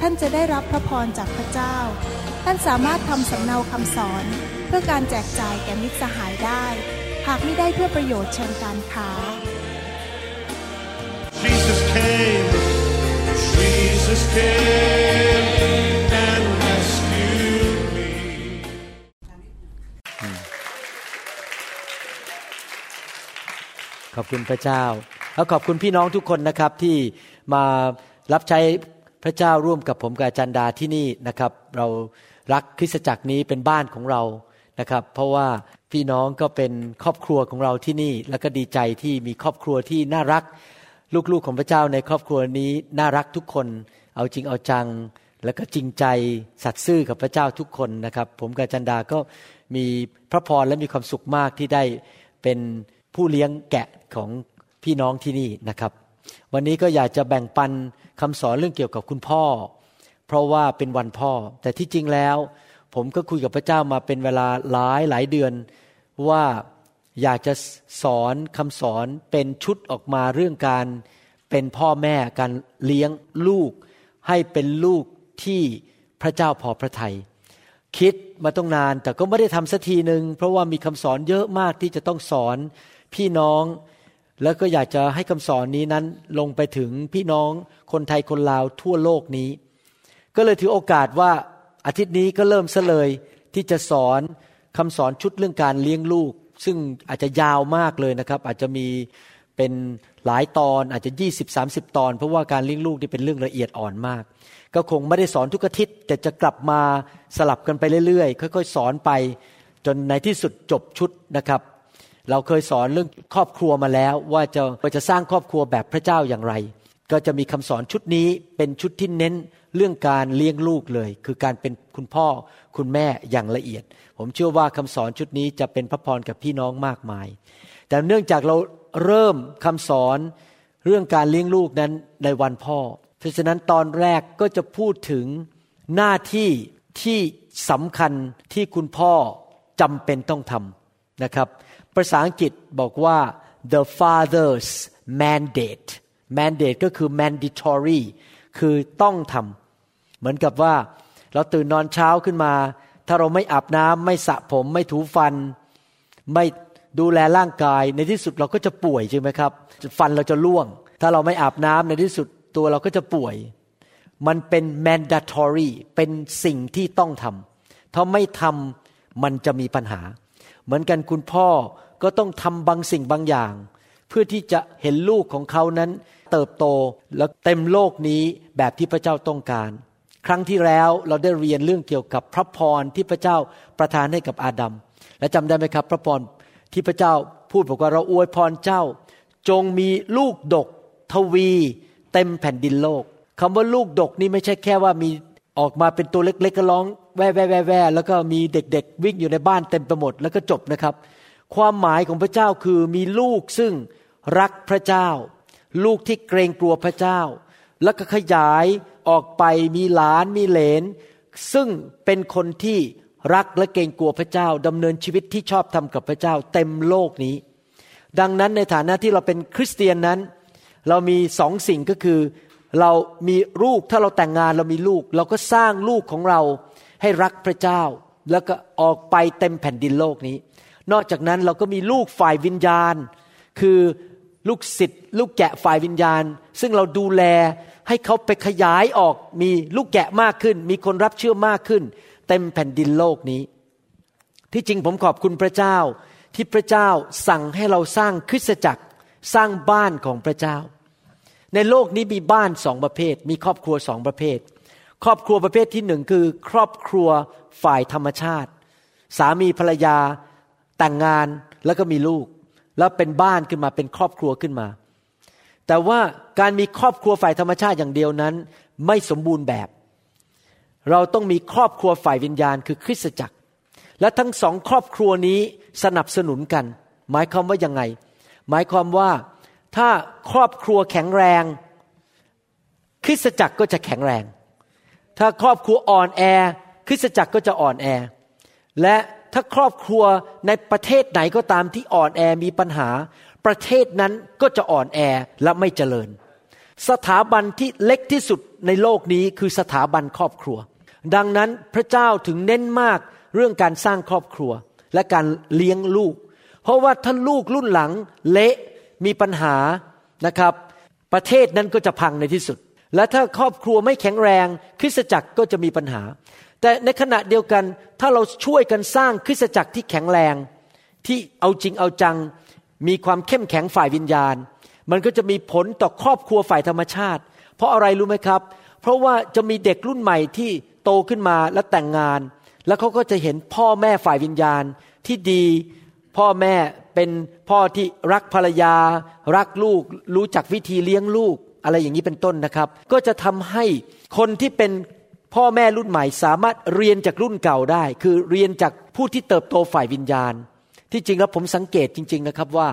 ท่านจะได้รับพระพรจากพระเจ้า ท่านสามารถทำสำเนาคำสอน เพื่อการแจกจ่ายแก่มิตรสหายได้ หากไม่ได้เพื่อประโยชน์เชิงการค้า Jesus came, Jesus came and rescued me. ขอบคุณพระเจ้า แล้วขอบคุณพี่น้องทุกคนนะครับที่มารับใช้พ ระเจ้าร่วมกับผมกับอาจารย์ดาที่นี่นะครับ เรารักคริสตจักรนี้เป็นบ้านของเรานะครับ เพราะว่าพี่น้องก็เป็นครอบครัวของเราที่นี่ แล้วก็ดีใจที่มีครอบครัวที่น่ารัก ลูกๆของพระเจ้าในครอบครัวนี้น่ารักทุกคน เอาจริงเอาจัง แล้วก็จริงใจสัตย์ซื่อกับพระเจ้าทุกคนนะครับ ผมกับจันดาก็มีพระพรและมีความสุขมากที่ได้เป็นผู้เลี้ยงแกะของพี่น้องที่นี่นะครับ วันนี้ก็อยากจะแบ่งปัน คำสอนเรื่องเกี่ยวกับคุณพ่อ เพราะว่าเป็นวันพ่อ แต่ที่จริงแล้ว ผมก็คุยกับพระเจ้ามาเป็นเวลาหลายหลายเดือน ว่าอยากจะสอนคำสอนเป็นชุดออกมาเรื่องการเป็นพ่อแม่การเลี้ยงลูก ให้เป็นลูกที่พระเจ้าพอพระทยัยคิดมาต้องนานแต่ก็ไม่ได้ทำสักทีหนึ่งเพราะว่ามีคำสอนเยอะมากที่จะต้องสอนพี่น้อง แล้วก็อยากจะให้คำสอนนี้นั้นลงไปถึงพี่น้องคนไทยคนลาวทั่วโลกนี้ ก็เลยถือโอกาสว่าอาทิตย์นี้ก็เริ่มซะเลยที่จะสอนคำสอนชุดเรื่องการเลี้ยงลูก ซึ่งอาจจะยาวมากเลยนะครับ อาจจะมีเป็นหลายตอนอาจจะ 20-30 ตอน เพราะว่าการเลี้ยงลูกนี่เป็นเรื่องละเอียดอ่อนมาก ก็คงไม่ได้สอนทุกอาทิตย์ แต่จะกลับมาสลับกันไปเรื่อยๆ ค่อยๆ สอนไป จนในที่สุดจบชุดนะครับ เราเคยสอนเรื่องครอบครัวมาแล้ว ว่าจะว่าจะสร้างครอบครัวแบบพระเจ้าอย่างไร ก็จะมีคำสอนชุดนี้เป็นชุดที่เน้นเรื่องการเลี้ยงลูกเลย คือการเป็นคุณพ่อคุณแม่อย่างละเอียด ผมเชื่อว่าคำสอนชุดนี้จะเป็นพระพรกับพี่น้องมากมาย แต่เนื่องจากเราเริ่มคำสอนเรื่องการเลี้ยงลูกนั้นในวันพ่อ เพราะฉะนั้นตอนแรกก็จะพูดถึงหน้าที่ที่สำคัญที่คุณพ่อจำเป็นต้องทำนะครับ ภาษาอังกฤษบอกว่า the father's mandate mandate ก็คือ mandatory คือต้องทำเหมือนกับว่าเราตื่นนอนเช้าขึ้นมา ถ้าเราไม่อาบน้ำไม่สระผมไม่ถูฟัน ไม่ดูแลร่างกาย ในที่สุดเราก็จะป่วยใช่ไหมครับ ฟันเราจะร่วง ถ้าเราไม่อาบน้ำในที่สุดตัวเราก็จะป่วย มันเป็น mandatory เป็นสิ่งที่ต้องทำถ้าไม่ทำมันจะมีปัญหา เหมือนกันคุณพ่อ ก็ต้องทำบางสิ่งบางอย่าง เพื่อที่จะเห็นลูกของเขานั้น เติบโตและเต็มโลกนี้แบบที่พระเจ้าต้องการ ครั้งที่แล้วเราได้เรียนเรื่องเกี่ยวกับพระพรที่พระเจ้าประทานให้กับอาดัมและจำได้ไหมครับ พระพรที่พระเจ้าพูดบอกว่าเราอวยพรเจ้า จงมีลูกดก ทวี เต็มแผ่นดินโลกคำว่าลูกดกนี่ไม่ใช่แค่ว่ามีออกมาเป็นตัวเล็กๆก็ร้องแว่แว่แว่แว่แล้วก็มีเด็กๆ วิ่งอยู่ในบ้านเต็มไปหมดแล้วก็จบนะครับ ความหมายของพระเจ้าคือมีลูกซึ่งรักพระเจ้า ลูกที่เกรงกลัวพระเจ้า แล้วก็ขยายออกไปมีหลานมีเหลน ซึ่งเป็นคนที่รักและเกรงกลัวพระเจ้าดำเนินชีวิตที่ชอบทำกับพระเจ้า เต็มโลกนี้ ดังนั้นในฐานะที่เราเป็นคริสเตียนนั้น เรามีสองสิ่งก็คือ เรามีลูกถ้าเราแต่งงานเรามีลูก เราก็สร้างลูกของเราให้รักพระเจ้า แล้วก็ออกไปเต็มแผ่นดินโลกนี้ นอกจากนั้นเราก็มีลูกฝ่ายวิญญาณ คือลูกศิษย์ลูกแกะฝ่ายวิญญาณ ซึ่งเราดูแลให้เขาไปขยายออกมีลูกแกะมากขึ้น มีคนรับเชื่อมากขึ้น เต็มแผ่นดินโลกนี้ ที่จริงผมขอบคุณพระเจ้า ที่พระเจ้าสั่งให้เราสร้างคริสตจักรสร้างบ้านของพระเจ้า ในโลกนี้มีบ้านสองประเภท มีครอบครัวสองประเภท ครอบครัวประเภทที่หนึ่งคือ ครอบครัวฝ่ายธรรมชาติ สามีภรรยา แต่งงานแล้วก็มีลูก แล้วเป็นบ้านขึ้นมาเป็นครอบครัวขึ้นมา แต่ว่าการมีครอบครัวฝ่ายธรรมชาติอย่างเดียวนั้น ไม่สมบูรณ์แบบ เราต้องมีครอบครัวฝ่ายวิญญาณคือคริสตจักร และทั้งสองครอบครัวนี้สนับสนุนกัน หมายความว่ายังไง หมายความว่าถ้าครอบครัวแข็งแรง คริสตจักรก็จะแข็งแรง ถ้าครอบครัวอ่อนแอ คริสตจักรก็จะอ่อนแอ และ ถ้าครอบครัวในประเทศไหนก็ตามที่อ่อนแอมีปัญหา ประเทศนั้นก็จะอ่อนแอและไม่เจริญ สถาบันที่เล็กที่สุดในโลกนี้คือสถาบันครอบครัว ดังนั้นพระเจ้าถึงเน้นมากเรื่องการสร้างครอบครัวและการเลี้ยงลูก เพราะว่าถ้าลูกรุ่นหลังเละมีปัญหานะครับ ประเทศนั้นก็จะพังในที่สุด และถ้าครอบครัวไม่แข็งแรง คริสตจักรก็จะมีปัญหา แต่ในขณะเดียวกันถ้าเราช่วยกันสร้างคริสตจักรที่แข็งแรง ที่เอาจริงเอาจัง มีความเข้มแข็งฝ่ายวิญญาณ มันก็จะมีผลต่อครอบครัวฝ่ายธรรมชาติ เพราะอะไรรู้ไหมครับ เพราะว่าจะมีเด็กรุ่นใหม่ที่โตขึ้นมาและแต่งงาน แล้วเขาก็จะเห็นพ่อแม่ฝ่ายวิญญาณที่ดี พ่อแม่เป็นพ่อที่รักภรรยา รักลูก รู้จักวิธีเลี้ยงลูก อะไรอย่างนี้เป็นต้นนะครับ ก็จะทำให้คนที่เป็น พ่อแม่รุ่นใหม่สามารถเรียนจากรุ่นเก่าได้ คือเรียนจากผู้ที่เติบโตฝ่ายวิญญาณ ที่จริงแล้วผมสังเกตจริง ๆนะครับว่า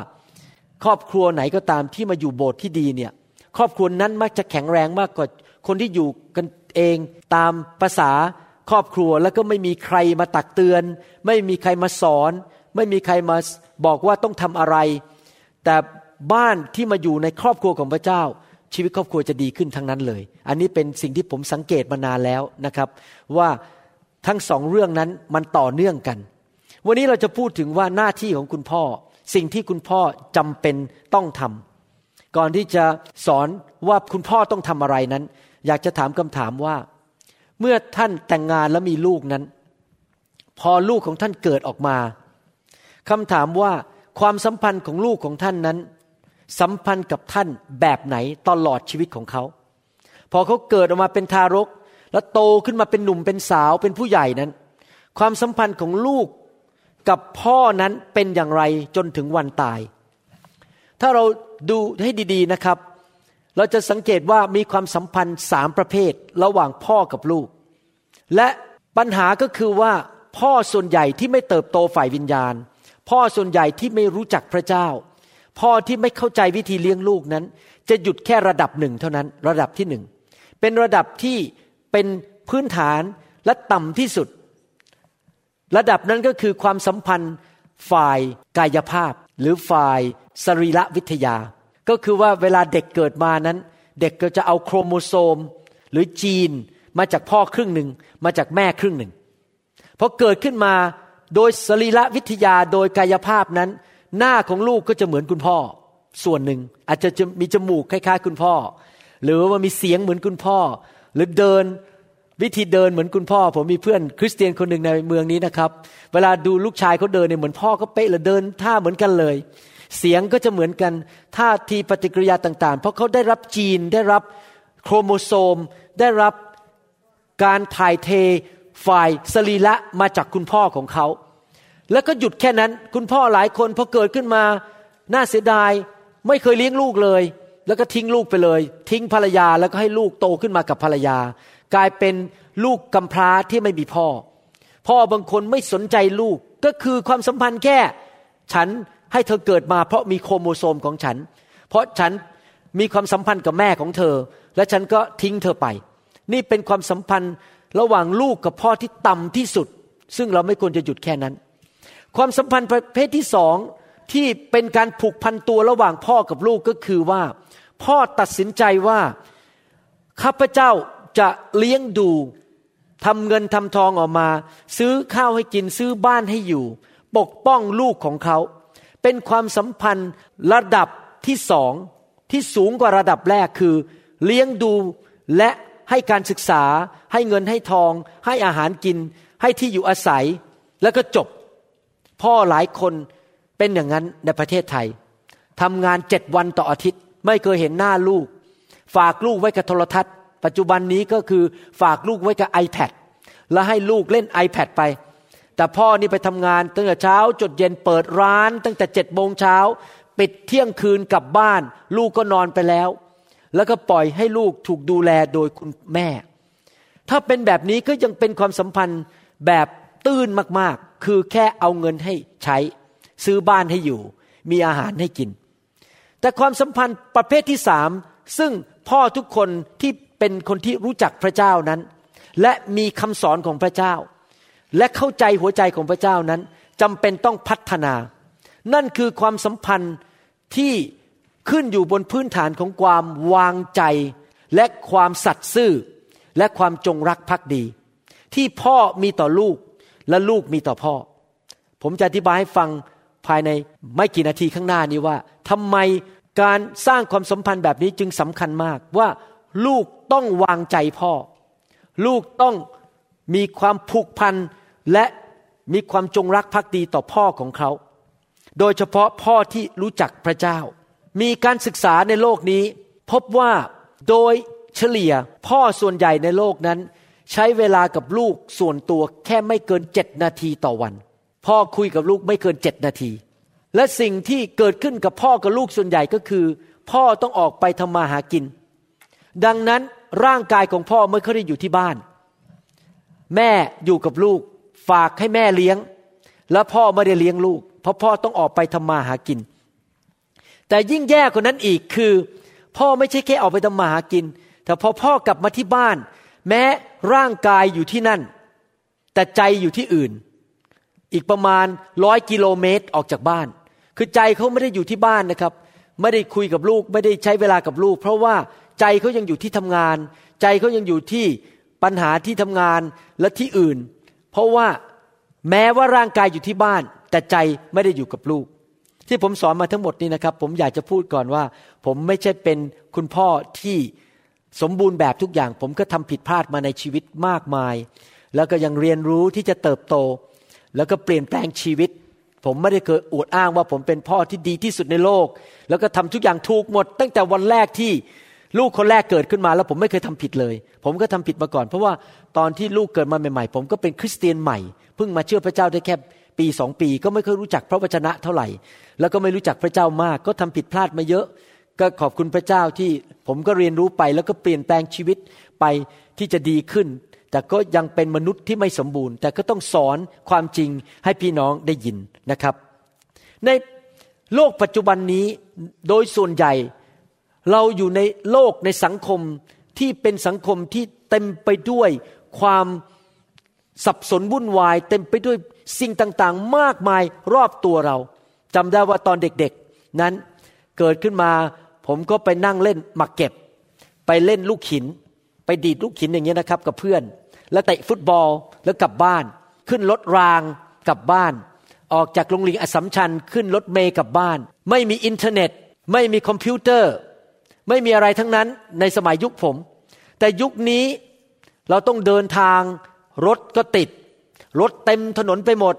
ครอบครัวไหนก็ตามที่มาอยู่โบสถ์ที่ดีเนี่ย ครอบครัวนั้นมักจะแข็งแรงมากกว่าคนที่อยู่กันเองตามภาษาครอบครัวแล้วก็ไม่มีใครมาตักเตือน ไม่มีใครมาสอน ไม่มีใครมาบอกว่าต้องทำอะไร แต่บ้านที่มาอยู่ในครอบครัวของพระเจ้า ชีวิตครอบครัวจะดีขึ้นทั้งนั้นเลย อันนี้เป็นสิ่งที่ผมสังเกตมานานแล้วนะครับ ว่าทั้งสองเรื่องนั้นมันต่อเนื่องกัน วันนี้เราจะพูดถึงว่าหน้าที่ของคุณพ่อ สิ่งที่คุณพ่อจำเป็นต้องทำก่อนที่จะสอนว่าคุณพ่อต้องทำอะไรนั้น อยากจะถามคำถามว่า เมื่อท่านแต่งงานแล้วมีลูกนั้น พอลูกของท่านเกิดออกมาคำถามว่าความสัมพันธ์ของลูกของท่านนั้น สัมพันธ์กับท่านแบบไหนตลอดชีวิตของเขา พอเขาเกิดออกมาเป็นทารก แล้วโตขึ้นมาเป็นหนุ่มเป็นสาวเป็นผู้ใหญ่นั้น ความสัมพันธ์ของลูกกับพ่อนั้นเป็นอย่างไรจนถึงวันตาย ถ้าเราดูให้ดี ๆนะครับ เราจะสังเกตว่ามีความสัมพันธ์สามประเภทระหว่างพ่อกับลูก และปัญหาก็คือว่าพ่อส่วนใหญ่ที่ไม่เติบโตฝ่ายวิญญาณ พ่อส่วนใหญ่ที่ไม่รู้จักพระเจ้า พ่อที่ไม่เข้าใจวิธีเลี้ยงลูกนั้น จะหยุดแค่ระดับหนึ่งเท่านั้น ระดับที่หนึ่งเป็นระดับที่เป็นพื้นฐานและต่ำที่สุด ระดับนั้นก็คือความสัมพันธ์ฝ่ายกายภาพ หรือฝ่ายสรีระวิทยา ก็คือว่าเวลาเด็กเกิดมานั้น เด็กก็จะเอาโครโมโซม หรือจีนมาจากพ่อครึ่งหนึ่งมาจากแม่ครึ่งหนึ่งพอเกิดขึ้นมาโดยสรีระวิทยาโดยกายภาพนั้น หน้าของลูกก็จะเหมือนคุณพ่อ ส่วนหนึ่งอาจจะมีจมูกคล้ายๆ คุณพ่อ หรือว่ามีเสียงเหมือนคุณพ่อ หรือเดินวิธีเดินเหมือนคุณพ่อ ผมมีเพื่อนคริสเตียนคนหนึ่งในเมืองนี้นะครับ เวลาดูลูกชายเขาเดินเนี่ยเหมือนพ่อเขาเป๊ะเลยเดินท่าเหมือนกันเลย เสียงก็จะเหมือนกันท่าทีปฏิกิริยาต่างๆ เพราะเขาได้รับจีนได้รับโครโมโซม ได้รับการถ่ายเทฝ่ายสรีระมาจากคุณพ่อของเขา แล้วก็หยุดแค่นั้น คุณพ่อหลายคนพอเกิดขึ้นมา น่าเสียดาย ไม่เคยเลี้ยงลูกเลย แล้วก็ทิ้งลูกไปเลย ทิ้งภรรยาแล้วก็ให้ลูกโตขึ้นมากับภรรยา กลายเป็นลูกกำพร้าที่ไม่มีพ่อ พ่อบางคนไม่สนใจลูกก็คือความสัมพันธ์แค่ ฉันให้เธอเกิดมา เพราะมีโครโมโซมของฉัน เพราะฉันมีความสัมพันธ์กับแม่ของเธอ และฉันก็ทิ้งเธอไป นี่เป็นความสัมพันธ์ระหว่างลูกกับพ่อที่ต่ำที่สุด ซึ่งเราไม่ควรจะหยุดแค่นั้น ความสัมพันธ์ประเภทที่สองที่เป็นการผูกพันตัวระหว่างพ่อกับลูกก็คือว่า พ่อตัดสินใจว่าข้าพเจ้าจะเลี้ยงดูทำเงินทำทองออกมา ซื้อข้าวให้กินซื้อบ้านให้อยู่ ปกป้องลูกของเขา เป็นความสัมพันธ์ระดับที่สองที่สูงกว่าระดับแรกคือ เลี้ยงดูและให้การศึกษา ให้เงินให้ทอง ให้อาหารกิน ให้ที่อยู่อาศัย แล้วก็จบ พ่อหลายคนเป็นอย่างนั้นในประเทศไทยทำงานเจ็ดวันต่ออาทิตย์ ไม่เคยเห็นหน้าลูก ฝากลูกไว้กับโทรทัศน์ ปัจจุบันนี้ก็คือฝากลูกไว้กับ iPad แล้วให้ลูกเล่น iPad ไป แต่พ่อนี่ไปทำงานตั้งแต่เช้าจดเย็นเปิดร้าน ตั้งแต่เจ็ดโมงเช้าปิดเที่ยงคืนกลับบ้าน ลูกก็นอนไปแล้ว แล้วก็ปล่อยให้ลูกถูกดูแลโดยคุณแม่ ถ้าเป็นแบบนี้ก็ยังเป็นความสัมพันธ์แบบตื้นมากๆ คือแค่เอาเงินให้ใช้ ซื้อบ้านให้อยู่ มีอาหารให้กิน แต่ความสัมพันธ์ประเภทที่สามซึ่งพ่อทุกคนที่เป็นคนที่รู้จักพระเจ้านั้น และมีคำสอนของพระเจ้า และเข้าใจหัวใจของพระเจ้านั้นจำเป็นต้องพัฒนา นั่นคือความสัมพันธ์ที่ขึ้นอยู่บนพื้นฐานของความวางใจ และความสัตย์ซื่อ และความจงรักภักดี ที่พ่อมีต่อลูก และลูกมีต่อพ่อ ผมจะอธิบายให้ฟังภายในไม่กี่นาทีข้างหน้านี้ว่าทำไมการสร้างความสัมพันธ์แบบนี้จึงสำคัญมากว่าลูกต้องวางใจพ่อ ลูกต้องมีความผูกพันและมีความจงรักภักดีต่อพ่อของเขา โดยเฉพาะพ่อที่รู้จักพระเจ้า มีการศึกษาในโลกนี้ พบว่าโดยเฉลี่ยพ่อส่วนใหญ่ในโลกนั้น ใช้เวลากับลูกส่วนตัวแค่ไม่เกินเจ็ดนาทีต่อวัน พ่อคุยกับลูกไม่เกินเจ็ดนาที และสิ่งที่เกิดขึ้นกับพ่อกับลูกส่วนใหญ่ก็คือ พ่อต้องออกไปทำมาหากิน ดังนั้นร่างกายของพ่อไม่ค่อยได้อยู่ที่บ้าน แม่อยู่กับลูก ฝากให้แม่เลี้ยง แล้วพ่อไม่ได้เลี้ยงลูก เพราะพ่อต้องออกไปทำมาหากิน แต่ยิ่งแย่กว่านั้นอีกคือ พ่อไม่ใช่แค่ออกไปทำมาหากิน แต่พอพ่อกลับมาที่บ้าน แม้ร่างกายอยู่ที่นั่น แต่ใจอยู่ที่อื่น อีกประมาณร้อยกิโลเมตรออกจากบ้าน คือใจเขาไม่ได้อยู่ที่บ้านนะครับ ไม่ได้คุยกับลูกไม่ได้ใช้เวลากับลูก เพราะว่าใจเขายังอยู่ที่ทำงาน ใจเขายังอยู่ที่ปัญหาที่ทำงานและที่อื่น เพราะว่าแม้ว่าร่างกายอยู่ที่บ้าน แต่ใจไม่ได้อยู่กับลูก ที่ผมสอนมาทั้งหมดนี้นะครับ ผมอยากจะพูดก่อนว่า ผมไม่ใช่เป็นคุณพ่อที่ สมบูรณ์แบบทุกอย่าง ผมก็ทำผิดพลาดมาในชีวิตมากมาย แล้วก็ยังเรียนรู้ที่จะเติบโต แล้วก็เปลี่ยนแปลงชีวิต ผมไม่ได้เคยอวดอ้างว่าผมเป็นพ่อที่ดีที่สุดในโลก แล้วก็ทำทุกอย่างถูกหมด ตั้งแต่วันแรกที่ลูกคนแรกเกิดขึ้นมาแล้วผมไม่เคยทำผิดเลย ผมก็ทำผิดมาก่อน เพราะว่าตอนที่ลูกเกิดมาใหม่ๆ ผมก็เป็นคริสเตียนใหม่ เพิ่งมาเชื่อพระเจ้าได้แค่ปีสองปี ก็ไม่เคยรู้จักพระวจนะเท่าไหร่ แล้วก็ไม่รู้จักพระเจ้ามาก ก็ทำผิดพลาดมาเยอะ ก็ขอบคุณพระเจ้าที่ผมก็เรียนรู้ไปแล้วก็เปลี่ยนแปลงชีวิตไปที่จะดีขึ้น แต่ก็ยังเป็นมนุษย์ที่ไม่สมบูรณ์ แต่ก็ต้องสอนความจริงให้พี่น้องได้ยินนะครับ ในโลกปัจจุบันนี้โดยส่วนใหญ่ เราอยู่ในโลกในสังคมที่เป็นสังคมที่เต็มไปด้วยความสับสนวุ่นวาย เต็มไปด้วยสิ่งต่างๆ มากมายรอบตัวเราจำได้ว่าตอนเด็กๆนั้นเกิดขึ้นมา ผมก็ไปนั่งเล่นหมักเก็บ ไปเล่นลูกหิน ไปดีดลูกหินอย่างเงี้ยนะครับ กับเพื่อน แล้วเตะฟุตบอลแล้วกลับบ้าน ขึ้นรถรางกลับบ้าน ออกจากโรงเรียนอัสสัมชัญขึ้นรถเมล์กลับบ้าน ไม่มีอินเทอร์เน็ต ไม่มีคอมพิวเตอร์ ไม่มีอะไรทั้งนั้นในสมัยยุคผม แต่ยุคนี้เราต้องเดินทางรถก็ติด รถเต็มถนนไปหมด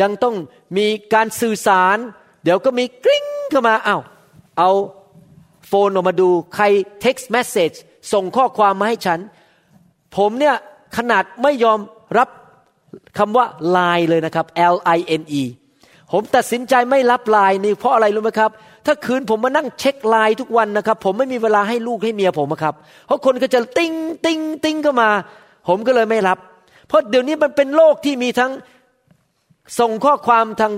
ยังต้องมีการสื่อสาร เดี๋ยวก็มีกริ้งเข้ามาเอ้าเอา phone ออกมาดูใคร text message ส่งข้อความมาให้ฉัน ผมเนี่ยขนาดไม่ยอมรับคำว่า line เลยนะครับ L I N E ผมตัดสินใจไม่รับไลน์นี่เพราะอะไรรู้ไหมครับ ถ้าขืนผมมานั่งเช็คไลน์ทุกวันนะครับ ผมไม่มีเวลาให้ลูกให้เมียผมครับ เพราะคนก็จะติ้งติ้งติ้งเข้ามา ผมก็เลยไม่รับ เพราะเดี๋ยวนี้มันเป็นโลกที่มีทั้งส่งข้อความทาง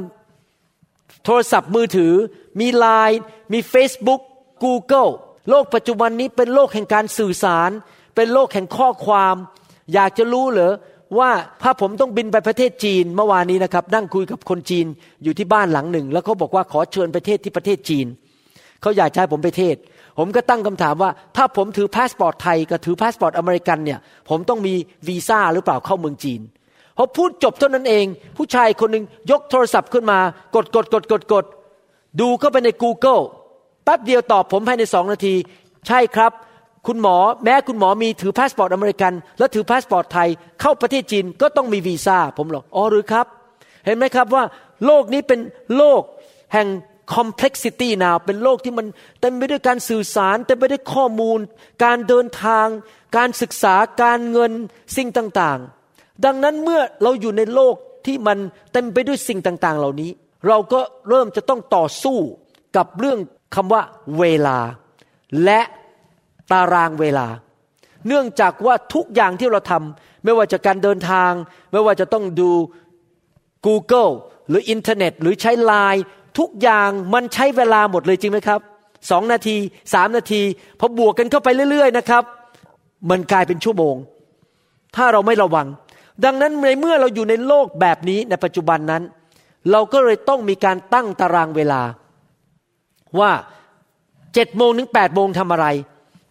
โทรศัพท์มือถือ มีไลน์มี Facebook Google โลกปัจจุบันนี้เป็นโลกแห่งการสื่อสาร เป็นโลกแห่งข้อความ อยากจะรู้เหรอว่าถ้าผมต้องบินไปประเทศจีนเมื่อวานนี้นะครับ นั่งคุยกับคนจีนอยู่ที่บ้านหลังหนึ่ง แล้วเขาบอกว่าขอเชิญไปเทศน์ที่ประเทศจีนเขาอยากให้ผมไปเทศน์ ผมก็ตั้งคำถามว่า ถ้าผมถือพาสปอร์ตไทยกับถือพาสปอร์ตอเมริกันเนี่ย ผมต้องมีวีซ่าหรือเปล่าเข้าเมืองจีนพอพูดจบเท่านั้นเอง ผู้ชายคนหนึ่งยกโทรศัพท์ขึ้นมา กดกดกดกดกดดูเข้าไปใน Google แป๊บเดียวตอบผมภายในสองนาที ใช่ครับ คุณหมอแม้คุณหมอมีถือพาสปอร์ตอเมริกัน และถือพาสปอร์ตไทยเข้าประเทศจีนก็ต้องมีวีซ่าผมบอกอ๋อหรือครับ เห็นไหมครับว่าโลกนี้เป็นโลกแห่ง complexity now เป็นโลกที่มันเต็มไปด้วยการสื่อสารเต็มไปด้วยข้อมูล การเดินทาง การศึกษาการเงินสิ่งต่างๆ ดังนั้นเมื่อเราอยู่ในโลกที่มันเต็มไปด้วยสิ่งต่างๆ เหล่านี้ เราก็เริ่มจะต้องต่อสู้กับเรื่อง คำว่าเวลา และตารางเวลา เนื่องจากว่าทุกอย่างที่เราทำไม่ว่าจะการเดินทาง ไม่ว่าจะต้องดู Google หรืออินเทอร์เน็ต หรือใช้ไลน์ทุกอย่างมันใช้เวลาหมดเลยจริงไหมครับสองนาทีสามนาทีพอบวกกันเข้าไปเรื่อย ๆ นะครับ มันกลายเป็นชั่วโมง ถ้าเราไม่ระวัง ดังนั้นในเมื่อเราอยู่ในโลกแบบนี้ในปัจจุบันนั้น เราก็เลยต้องมีการตั้งตารางเวลา ว่าเจ็ดโมงถึงแปดโมงทำอะไร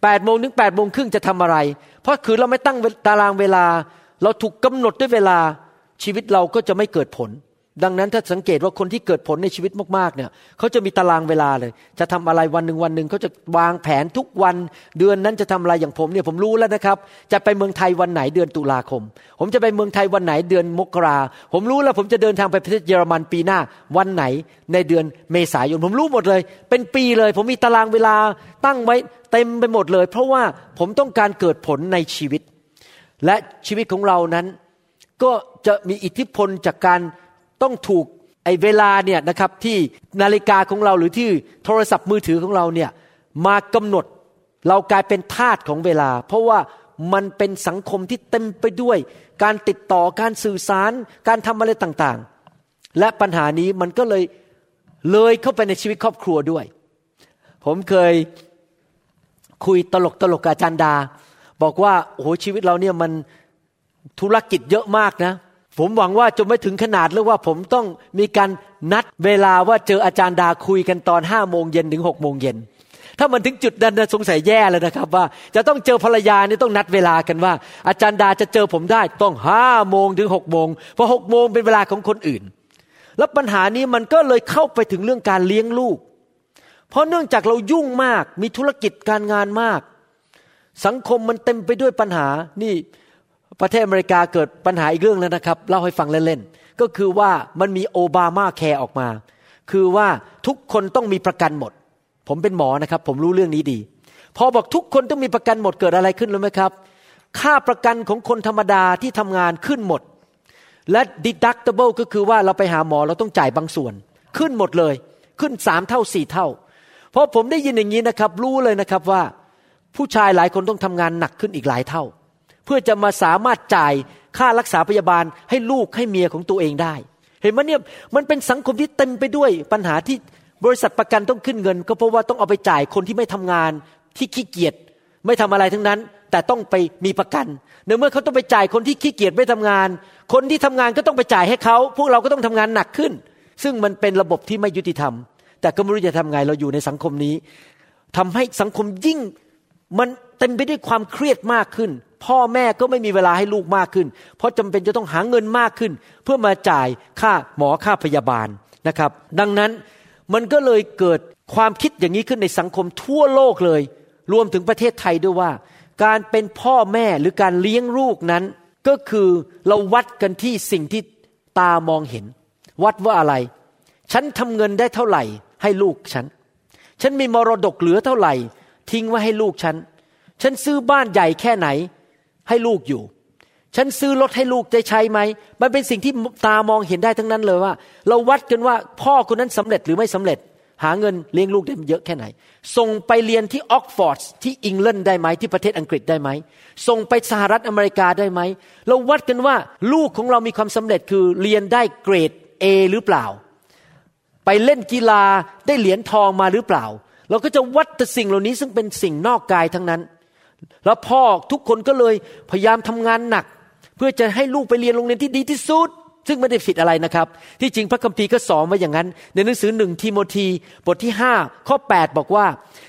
แปดโมงถึงแปดโมงครึ่งจะทำอะไร เพราะคือเราไม่ตั้งตารางเวลา เราถูกกำหนดด้วยเวลาชีวิตเราก็จะไม่เกิดผล ดังนั้นถ้าสังเกตว่าคนที่เกิดผลในชีวิตมากๆเนี่ยเขาจะมีตารางเวลาเลย จะทำอะไรวันหนึ่งวันหนึ่งเขาจะวางแผนทุกวัน เดือนนั้นจะทำอะไรอย่างผมเนี่ยผมรู้แล้วนะครับ จะไปเมืองไทยวันไหนเดือนตุลาคม ผมจะไปเมืองไทยวันไหนเดือนมกราผมรู้แล้วผมจะเดินทางไปประเทศเยอรมันปีหน้าวันไหนในเดือนเมษายนผมรู้หมดเลย เป็นปีเลย ผมมีตารางเวลาตั้งไว้เต็มไปหมดเลย เพราะว่าผมต้องการเกิดผลในชีวิต และชีวิตของเรานั้นก็จะมีอิทธิพลจากการ ต้องถูกไอ้เวลาเนี่ยนะครับที่นาฬิกาของเราหรือที่โทรศัพท์มือถือของเราเนี่ยมากำหนดเรากลายเป็นทาสของเวลา เพราะว่ามันเป็นสังคมที่เต็มไปด้วย การติดต่อการสื่อสาร การทำอะไรต่างๆ และปัญหานี้มันก็เลยเลยเข้าไปในชีวิตครอบครัวด้วย ผมเคยคุยตลกตลกอาจารย์ดา บอกว่าโอ้โหชีวิตเราเนี่ยมันธุรกิจเยอะมากนะ ผมหวังว่าจะไม่ถึงขนาดเลยว่าผมต้องมีการนัดเวลาว่าเจออาจารย์ดาคุยกันตอนห้าโมงเย็นถึงหกโมงเย็นถ้ามันถึงจุดนั้นสงสัยแย่เลยนะครับ ว่าจะต้องเจอภรรยานี่ต้องนัดเวลากันว่า อาจารย์ดาจะเจอผมได้ต้องห้าโมงถึงหกโมงเพราะหกโมงเป็นเวลาของคนอื่น แล้วปัญหานี้มันก็เลยเข้าไปถึงเรื่องการเลี้ยงลูก เพราะเนื่องจากเรายุ่งมากมีธุรกิจการงานมาก สังคมมันเต็มไปด้วยปัญหานี่ ประเทศอเมริกาเกิดปัญหาอีกเรื่องแล้วนะครับ เล่าให้ฟังเล่นๆ ก็คือว่ามันมีโอบามาแคร์ออกมา คือว่าทุกคนต้องมีประกันหมด ผมเป็นหมอนะครับ ผมรู้เรื่องนี้ดี พอบอกทุกคนต้องมีประกันหมดเกิดอะไรขึ้นรู้ไหมครับ ค่าประกันของคนธรรมดาที่ทำงานขึ้นหมด และ deductible ก็คือว่าเราไปหาหมอเราต้องจ่ายบางส่วน ขึ้นหมดเลย ขึ้นสามเท่าสี่เท่าเพราะผมได้ยินอย่างนี้นะครับ รู้เลยนะครับว่า ผู้ชายหลายคนต้องทำงานหนักขึ้นอีกหลายเท่า พื่อจะมาสามารถจ่ายค่ารักษาพยาบาลให้ลูกให้เมียของตัวเองได้ เห็นไหมเนี่ยมันเป็นสังคมที่เต็มไปด้วยปัญหาที่บริษัทประกันต้องขึ้นเงิน ก็เพราะว่าต้องเอาไปจ่ายคนที่ไม่ทำงานที่ขี้เกียจไม่ทำอะไรทั้งนั้น แต่ต้องไปมีประกันเนื่อเมื่อเขาต้องไปจ่ายคนที่ขี้เกียจไม่ทำงาน คนที่ทำงานก็ต้องไปจ่ายให้เขาพวกเราก็ต้องทำงานหนักขึ้น ซึ่งมันเป็นระบบที่ไม่ยุติธรรม แต่ก็ไม่รู้จะทำไงเราอยู่ในสังคมนี้ทำให้สังคมยิ่งมันเต็มไปด้วยความเครียดมากขึ้น พ่อแม่ก็ไม่มีเวลาให้ลูกมากขึ้น เพราะจำเป็นจะต้องหาเงินมากขึ้น เพื่อมาจ่ายค่าหมอค่าพยาบาลนะครับ ดังนั้นมันก็เลยเกิดความคิดอย่างนี้ขึ้นในสังคมทั่วโลกเลย รวมถึงประเทศไทยด้วยว่า การเป็นพ่อแม่หรือการเลี้ยงลูกนั้น ก็คือเราวัดกันที่สิ่งที่ตามองเห็น วัดว่าอะไร ฉันทำเงินได้เท่าไหร่ ให้ลูกฉัน ฉันมีมรดกเหลือเท่าไหร่ ทิ้งไว้ให้ลูกฉัน ฉันซื้อบ้านใหญ่แค่ไหน ให้ลูกอยู่ ฉันซื้อรถให้ลูกได้ใช้ไหม มันเป็นสิ่งที่ตามองเห็นได้ทั้งนั้นเลยว่า เราวัดกันว่าพ่อคนนั้นสำเร็จหรือไม่สำเร็จ หาเงินเลี้ยงลูกได้เยอะแค่ไหน ส่งไปเรียนที่ออกฟอร์ดที่อังกฤษได้ไหมที่ประเทศอังกฤษได้ไหม ส่งไปสหรัฐอเมริกาได้ไหม เราวัดกันว่าลูกของเรามีความสำเร็จคือเรียนได้เกรด A หรือเปล่า ไปเล่นกีฬาได้เหรียญทองมาหรือเปล่า เราก็จะวัดแต่สิ่งเหล่านี้ซึ่งเป็นสิ่งนอกกายทั้งนั้น แล้วพ่อทุกคนก็เลยพยายามทำงานหนัก เพื่อจะให้ลูกไปเรียนโรงเรียนที่ดีที่สุด ซึ่งไม่ได้ผิดอะไรนะครับ ที่จริงพระคัมภีร์ก็สอนมาอย่างนั้น ในหนังสือหนึ่งทีโมธีบทที่ห้าข้อ 8 บอกว่า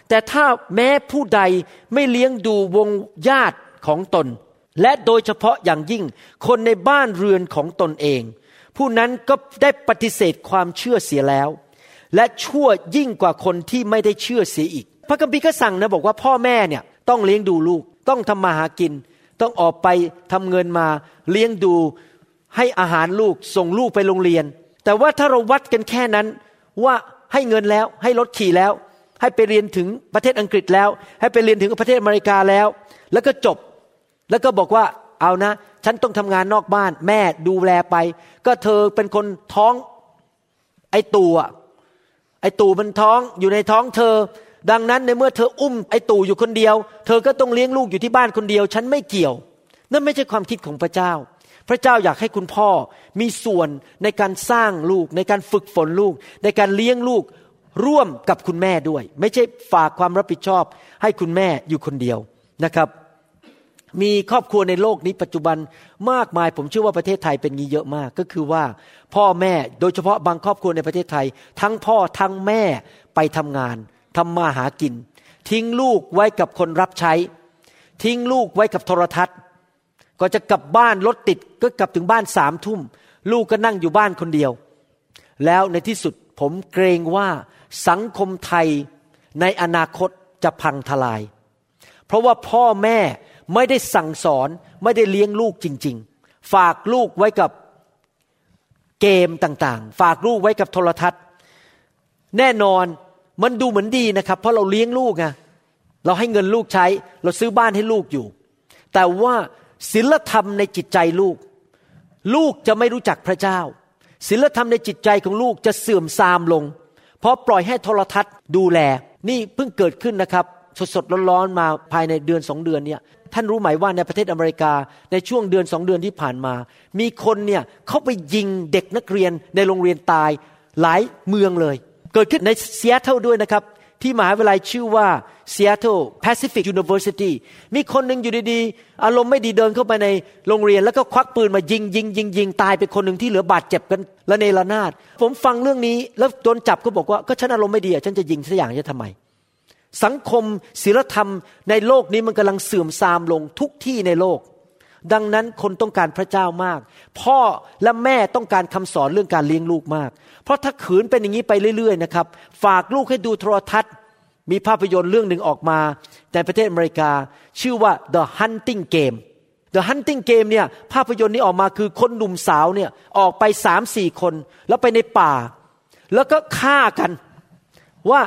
แต่ถ้าแม้ผู้ใดไม่เลี้ยงดูวงญาติของตน และโดยเฉพาะอย่างยิ่งคนในบ้านเรือนของตนเอง ผู้นั้นก็ได้ปฏิเสธความเชื่อเสียแล้ว และชั่วยิ่งกว่าคนที่ไม่ได้เชื่อเสียอีก พระคัมภีร์ก็สั่งนะบอกว่าพ่อแม่เนี่ย ต้องเลี้ยงดูลูก ต้องทำมาหากิน ต้องออกไปทำเงินมา เลี้ยงดูให้อาหารลูกส่งลูกไปโรงเรียน แต่ว่าถ้าเราวัดกันแค่นั้นว่าให้เงินแล้วให้รถขี่แล้ว ให้ไปเรียนถึงประเทศอังกฤษแล้ว ให้ไปเรียนถึงประเทศอเมริกาแล้ว แล้วก็จบ แล้วก็บอกว่าเอานะ ฉันต้องทำงานนอกบ้าน แม่ดูแลไป ก็เธอเป็นคนท้องไอตัวไอตูมันท้องอยู่ในท้องเธอ ดังนั้นในเมื่อเธออุ้มไอ้ตู่อยู่คนเดียว เธอก็ต้องเลี้ยงลูกอยู่ที่บ้านคนเดียว ฉันไม่เกี่ยว นั่นไม่ใช่ความคิดของพระเจ้า พระเจ้าอยากให้คุณพ่อมีส่วนในการสร้างลูก ในการฝึกฝนลูก ในการเลี้ยงลูกร่วมกับคุณแม่ด้วย ไม่ใช่ฝากความรับผิดชอบ ให้คุณแม่อยู่คนเดียวนะครับ มีครอบครัวในโลกนี้ปัจจุบันมากมาย ผมเชื่อว่าประเทศไทยเป็นงี้เยอะมาก ก็คือว่าพ่อแม่โดยเฉพาะบางครอบครัวในประเทศไทย ทั้งพ่อทั้งแม่ไปทำงาน ทำมาหากิน ทิ้งลูกไว้กับคนรับใช้ ทิ้งลูกไว้กับโทรทัศน์ ก็จะกลับบ้านรถติดก็กลับถึงบ้านสามทุ่ม ลูกก็นั่งอยู่บ้านคนเดียว แล้วในที่สุดผมเกรงว่าสังคมไทยในอนาคตจะพังทลาย เพราะว่าพ่อแม่ไม่ได้สั่งสอนไม่ได้เลี้ยงลูกจริง ๆ ฝากลูกไว้กับเกมต่างๆ ฝากลูกไว้กับโทรทัศน์ แน่นอน มันดูเหมือนดีนะครับ เพราะเราเลี้ยงลูกไงเราให้เงินลูกใช้ เราซื้อบ้านให้ลูกอยู่ แต่ว่าศีลธรรมในจิตใจลูก ลูกจะไม่รู้จักพระเจ้าศีลธรรมในจิตใจของลูกจะเสื่อมทรามลง เพราะปล่อยให้โทรทัศน์ดูแล นี่เพิ่งเกิดขึ้นนะครับ สดๆร้อนๆมาภายในเดือนสองเดือนเนี่ยท่านรู้ไหมว่าในประเทศอเมริกาในช่วงเดือนสองเดือนที่ผ่านมา มีคนเนี่ยเขาไปยิงเด็กนักเรียนในโรงเรียนตายหลายเมืองเลย เกิดขึ้นในซีแอตเทิลด้วยนะครับ ที่มหาวิทยาลัยชื่อว่า Seattle Pacific University มีคนหนึ่งอยู่ดีๆ อารมณ์ไม่ดีเดินเข้าไปในโรงเรียน แล้วก็ควักปืนมายิงยิงยิงยิงตายไปคนหนึ่งที่เหลือบาดเจ็บกันละเนระนาด ผมฟังเรื่องนี้แล้วโดนจับก็บอกว่าก็ฉันอารมณ์ไม่ดีฉันจะยิงสักอย่างจะทำไม สังคมศีลธรรมในโลกนี้มันกำลังเสื่อมทรามลงทุกที่ในโลก ดังนั้นคนต้องการพระเจ้ามาก พ่อและแม่ต้องการคำสอนเรื่องการเลี้ยงลูกมาก เพราะถ้าขืนเป็นอย่างนี้ไปเรื่อยๆนะครับ ฝากลูกให้ดูโทรทัศน์ มีภาพยนตร์เรื่องหนึ่งออกมาในประเทศอเมริกา ชื่อว่า The Hunting Game The Hunting Game เนี่ยภาพยนตร์นี้ออกมาคือคนหนุ่มสาวเนี่ยออกไปสามสี่คน แล้วไปในป่า แล้วก็ฆ่ากัน ว่า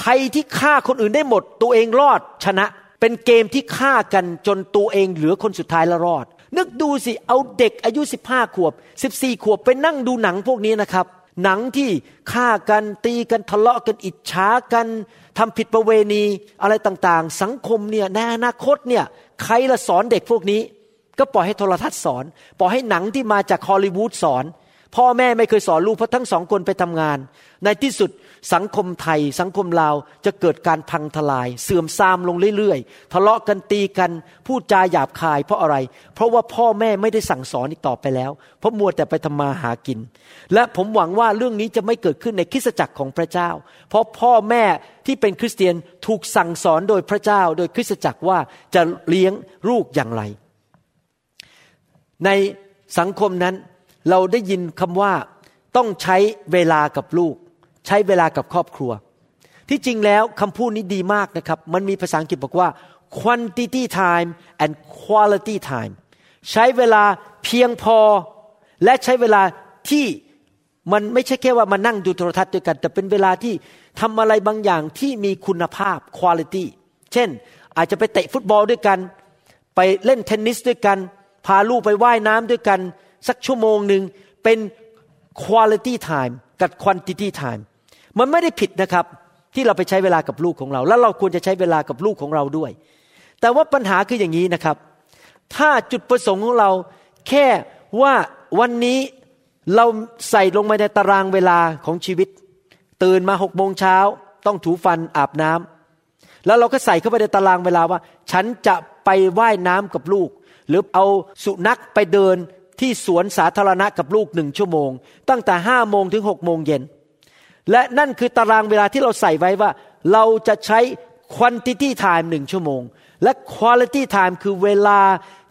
ใครที่ฆ่าคนอื่นได้หมด ตัวเองรอดชนะ เป็นเกมที่ฆ่ากันจนตัวเองเหลือคนสุดท้ายแล้วรอด นึกดูสิเอาเด็กอายุ 15 ขวบ 14 ขวบไปนั่งดูหนังพวกนี้นะครับ หนังที่ฆ่ากันตีกันทะเลาะกันอิจฉากันทำผิดประเวณีอะไรต่างๆ สังคมเนี่ยในอนาคตเนี่ยใครละสอนเด็กพวกนี้ ก็ปล่อยให้โทรทัศน์สอน ปล่อยให้หนังที่มาจากฮอลลีวูดสอน พ่อแม่ไม่เคยสอนลูกเพราะทั้งสองคนไปทำงาน ในที่สุดสังคมไทยสังคมลาวจะเกิดการพังทลาย เสื่อมทรามลงเรื่อยๆ ทะเลาะกันตีกันพูดจาหยาบคายเพราะอะไร เพราะว่าพ่อแม่ไม่ได้สั่งสอนอีกต่อไปแล้ว เพราะมัวแต่ไปทำมาหากิน และผมหวังว่าเรื่องนี้จะไม่เกิดขึ้นในคริสตจักรของพระเจ้า เพราะพ่อแม่ที่เป็นคริสเตียนถูกสั่งสอนโดยพระเจ้า โดยคริสตจักรว่าจะเลี้ยงลูกอย่างไร ในสังคมนั้น เราได้ยินคำว่าต้องใช้เวลากับลูก ใช้เวลากับครอบครัว ที่จริงแล้วคำพูดนี้ดีมากนะครับ มันมีภาษาอังกฤษบอกว่า quantity time and quality time ใช้เวลาเพียงพอ และใช้เวลาที่มันไม่ใช่แค่ว่ามานั่งดูโทรทัศน์ด้วยกัน แต่เป็นเวลาที่ทำอะไรบางอย่างที่มีคุณภาพ quality เช่น อาจจะไปเตะฟุตบอลด้วยกัน ไปเล่นเทนนิสด้วยกัน พาลูกไปไว่ายน้ำด้วยกัน สักชั่วโมงหนึ่งเป็น quality time กับ quantity time มันไม่ได้ผิดนะครับ ที่เราไปใช้เวลากับลูกของเรา แล้วเราควรจะใช้เวลากับลูกของเราด้วย แต่ว่าปัญหาคืออย่างนี้นะครับ ถ้าจุดประสงค์ของเราแค่ว่าวันนี้เราใส่ลงมาในตารางเวลาของชีวิต ตื่นมาหกโมงเช้าต้องถูฟันอาบน้ำแล้วเราก็ใส่เข้าไปในตารางเวลาว่า ฉันจะไปไว่ายน้ำกับลูก หรือเอาสุนัขไปเดิน ที่สวนสาธารณะกับลูกหนึ่งชั่วโมง ตั้งแต่ห้าโมงถึงหกโมงเย็น และนั่นคือตารางเวลาที่เราใส่ไว้ว่า เราจะใช้ quantity time หนึ่งชั่วโมง และ quality time คือเวลา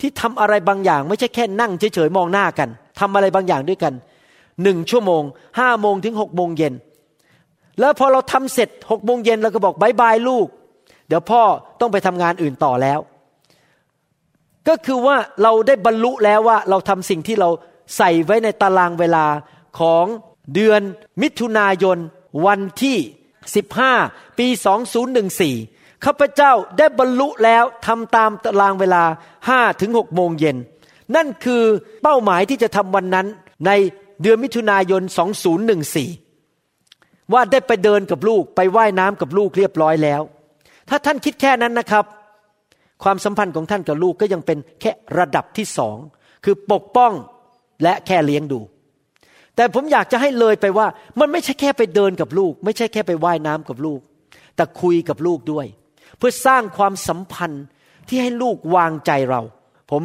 ที่ทำอะไรบางอย่าง ไม่ใช่แค่นั่งเฉยๆมองหน้ากันทำอะไรบางอย่างด้วยกันหนึ่งชั่วโมงห้าโมงถึงหกโมงเย็นแล้วพอเราทำเสร็จหกโมงเย็นเราก็บอกบายบายลูก เดี๋ยวพ่อต้องไปทำงานอื่นต่อแล้ว ก็คือว่าเราได้บรรลุแล้วว่าเราทำสิ่งที่เราใส่ไว้ในตารางเวลาของเดือนมิถุนายน วันที่ 15 ปี 2014 ข้าพเจ้าได้บรรลุแล้วทำตามตารางเวลา 5 ถึง 6 โมงเย็น นั่นคือเป้าหมายที่จะทำวันนั้นในเดือนมิถุนายน 2014 ว่าได้ไปเดินกับลูกไปว่ายน้ำกับลูกเรียบร้อยแล้ว ถ้าท่านคิดแค่นั้นนะครับ ความสัมพันธ์ของท่านกับลูกก็ยังเป็นแค่ระดับที่สองคือปกป้องและแค่เลี้ยงดู แต่ผมอยากจะให้เลยไปว่า มันไม่ใช่แค่ไปเดินกับลูก ไม่ใช่แค่ไปว่ายน้ำกับลูก แต่คุยกับลูกด้วย เพื่อสร้างความสัมพันธ์ที่ให้ลูกวางใจเรา ผม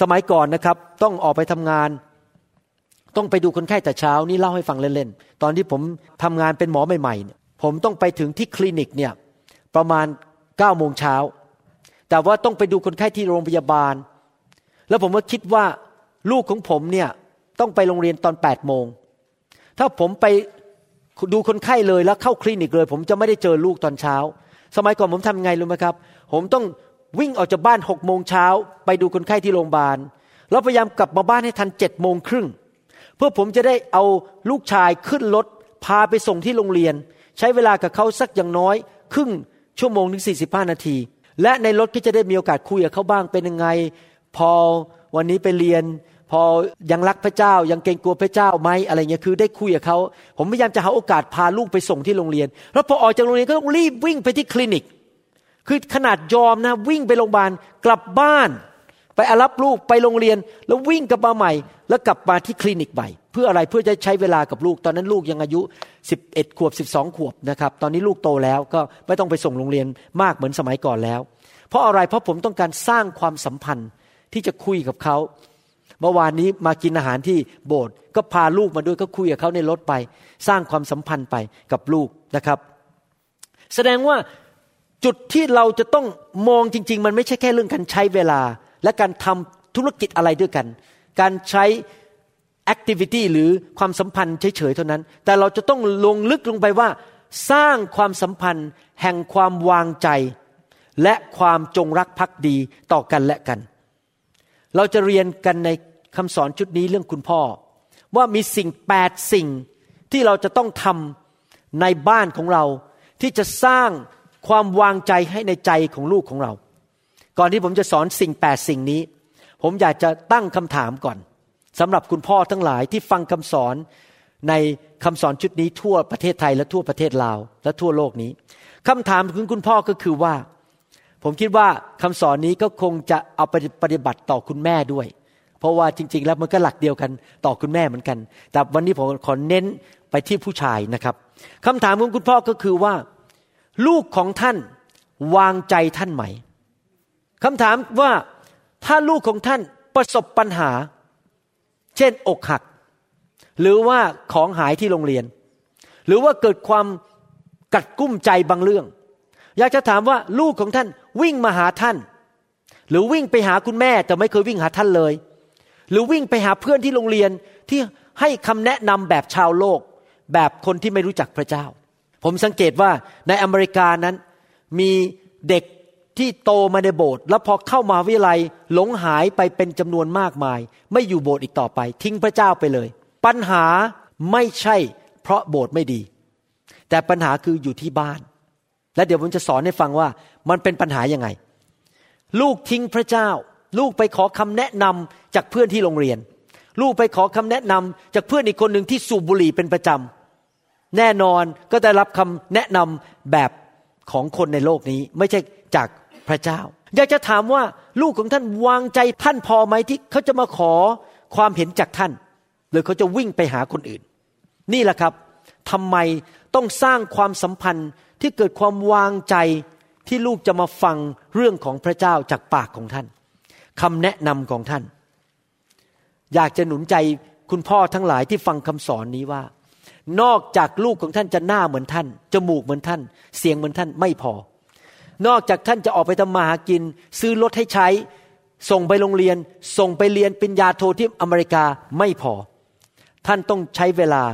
สมัยก่อนนะครับ ต้องออกไปทำงาน ต้องไปดูคนไข้แต่เช้านี่เล่าให้ฟังเล่นๆตอนที่ผมทำงานเป็นหมอใหม่ๆผมต้องไปถึงที่คลินิกเนี่ยประมาณ9ก้าโมงเช้า แต่ว่าต้องไปดูคนไข้ที่โรงพยาบาล แล้วผมก็คิดว่าลูกของผมเนี่ยต้องไปโรงเรียนตอน8ปดโมง ถ้าผมไปดูคนไข้เลยแล้วเข้าคลินิกเลย ผมจะไม่ได้เจอลูกตอนเช้า สมัยก่อนผมทำไงรู้ไหมครับ ผมต้องวิ่งออกจากบ้านหกโมงเช้าไปดูคนไข้ที่โรงพยาบาล แล้วพยายามกลับมาบ้านให้ทันเจ็ดโมงครึ่ง เพื่อผมจะได้เอาลูกชายขึ้นรถพาไปส่งที่โรงเรียน ใช้เวลากับเขาสักอย่างน้อย ครึ่งชั่วโมงถึงสี่สิบห้านาที และในรถก็จะได้มีโอกาสคุยกับเขาบ้างเป็นยังไง พอวันนี้ไปเรียน พอยังรักพระเจ้า ยังเกรงกลัวพระเจ้าไหมอะไรเงี้ยคือได้คุยกับเขาผมพยายามจะหาโอกาสพาลูกไปส่งที่โรงเรียน แล้วพอออกจากโรงเรียนก็ต้องรีบวิ่งไปที่คลินิก คือขนาดยอมนะวิ่งไปโรงพยาบาลกลับบ้าน ไปอารับลูกไปโรงเรียน แล้ววิ่งกลับมาใหม่ แล้วกลับมาที่คลินิกใหม่เพื่ออะไรเพื่อจะใช้เวลากับลูก ตอนนั้นลูกยังอายุ 11 ขวบ 12 ขวบนะครับตอนนี้ลูกโตแล้วก็ไม่ต้องไปส่งโรงเรียนมากเหมือนสมัยก่อนแล้ว เพราะอะไรเพราะผมต้องการสร้างความสัมพันธ์ที่จะคุยกับเขาเมื่อวานนี้มากินอาหารที่โบสถ์ก็พาลูกมาด้วยก็คุยกับเขาในรถไป สร้างความสัมพันธ์ไปกับลูกนะครับ แสดงว่าจุดที่เราจะต้องมองจริง ๆ มันไม่ใช่แค่เรื่องการใช้เวลา และการทำธุรกิจอะไรด้วยกัน การใช้แอคทิวิตี้หรือความสัมพันธ์เฉยๆเท่านั้น แต่เราจะต้องลงลึกลงไปว่า สร้างความสัมพันธ์แห่งความวางใจ และความจงรักภักดีต่อกันและกัน เราจะเรียนกันในคำสอนชุดนี้เรื่องคุณพ่อ ว่ามีสิ่งแปดสิ่งที่เราจะต้องทำในบ้านของเรา ที่จะสร้างความวางใจให้ในใจของลูกของเรา ก่อนที่ผมจะสอนสิ่งแปดสิ่งนี้ ผมอยากจะตั้งคำถามก่อนสำหรับคุณพ่อทั้งหลายที่ฟังคำสอนในคำสอนชุดนี้ทั่วประเทศไทยและทั่วประเทศลาวและทั่วโลกนี้คำถามของคุณพ่อก็คือว่า ผมคิดว่าคำสอนนี้ก็คงจะเอาไปปฏิบัติต่อคุณแม่ด้วย เพราะว่าจริง ๆ แล้วมันก็หลักเดียวกันต่อคุณแม่เหมือนกัน แต่วันนี้ผมขอเน้นไปที่ผู้ชายนะครับคำถามของคุณพ่อก็คือว่า ลูกของท่านวางใจท่านไหม คำถามว่าถ้าลูกของท่านประสบปัญหา เช่นอกหัก หรือว่าของหายที่โรงเรียน หรือว่าเกิดความกัดกุ้มใจบางเรื่อง อยากจะถามว่าลูกของท่านวิ่งมาหาท่าน หรือวิ่งไปหาคุณแม่แต่ไม่เคยวิ่งหาท่านเลย หรือวิ่งไปหาเพื่อนที่โรงเรียนที่ให้คำแนะนำแบบชาวโลก แบบคนที่ไม่รู้จักพระเจ้า ผมสังเกตว่าในอเมริกานั้นมีเด็ก ที่โตมาในโบสถ์แล้วพอเข้ามาวิไลหลงหายไปเป็นจำนวนมากมาย ไม่อยู่โบสถ์อีกต่อไป ทิ้งพระเจ้าไปเลย ปัญหาไม่ใช่เพราะโบสถ์ไม่ดี แต่ปัญหาคืออยู่ที่บ้าน และเดี๋ยวผมจะสอนให้ฟังว่ามันเป็นปัญหายังไง ลูกทิ้งพระเจ้า ลูกไปขอคำแนะนำจากเพื่อนที่โรงเรียน ลูกไปขอคำแนะนำจากเพื่อนอีกคนหนึ่งที่สูบบุหรี่เป็นประจำแน่นอนก็ได้รับคำแนะนำแบบของคนในโลกนี้ ไม่ใช่จาก พระเจ้า อยากจะถามว่าลูกของท่านวางใจท่านพอไหมที่เขาจะมาขอความเห็นจากท่าน หรือเขาจะวิ่งไปหาคนอื่น นี่แหละครับทำไมต้องสร้างความสัมพันธ์ที่เกิดความวางใจที่ลูกจะมาฟังเรื่องของพระเจ้าจากปากของท่านคำแนะนำของท่าน อยากจะหนุนใจคุณพ่อทั้งหลายที่ฟังคำสอนนี้ว่า นอกจากลูกของท่านจะหน้าเหมือนท่านจมูกเหมือนท่าน เสียงเหมือนท่านไม่พอ นอกจากท่านจะออกไปทำมาหากิน ซื้อรถให้ใช้ ส่งไปโรงเรียน ส่งไปเรียนปริญญาโทที่อเมริกาไม่พอ ท่านต้องใช้เวลา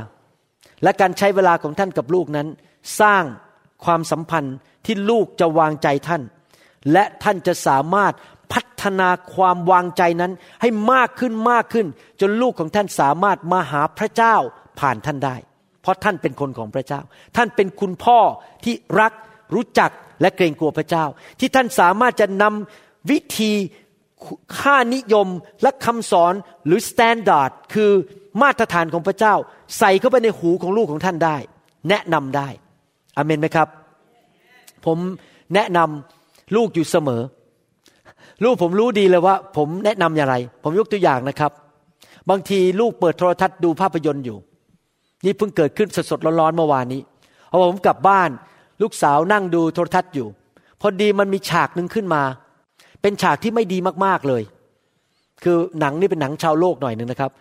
และการใช้เวลาของท่านกับลูกนั้น สร้างความสัมพันธ์ที่ลูกจะวางใจท่าน และท่านจะสามารถพัฒนาความวางใจนั้นให้มากขึ้นมากขึ้น จนลูกของท่านสามารถมาหาพระเจ้าผ่านท่านได้ เพราะท่านเป็นคนของพระเจ้า ท่านเป็นคุณพ่อที่รัก รู้จักและเกรงกลัวพระเจ้า ที่ท่านสามารถจะนำวิธีค่านิยมและคำสอนหรือ standard คือมาตรฐานของพระเจ้า ใส่เข้าไปในหูของลูกของท่านได้ แนะนำได้อาเมนไหมครับ ผมแนะนำลูกอยู่เสมอ ลูกผมรู้ดีเลยว่า ผมแนะนำอย่างไร ผมยกตัวอย่างนะครับ บางทีลูกเปิดโทรทัศน์ดูภาพยนตร์อยู่ นี่เพิ่งเกิดขึ้นสดๆร้อนๆเมื่อวานนี้พอผมกลับบ้าน ลูกสาวนั่งดูโทรทัศน์อยู่ พอดีมันมีฉากหนึ่งขึ้นมา เป็นฉากที่ไม่ดีมากๆเลย คือหนังนี่เป็นหนังชาวโลกหน่อยหนึ่งนะครับ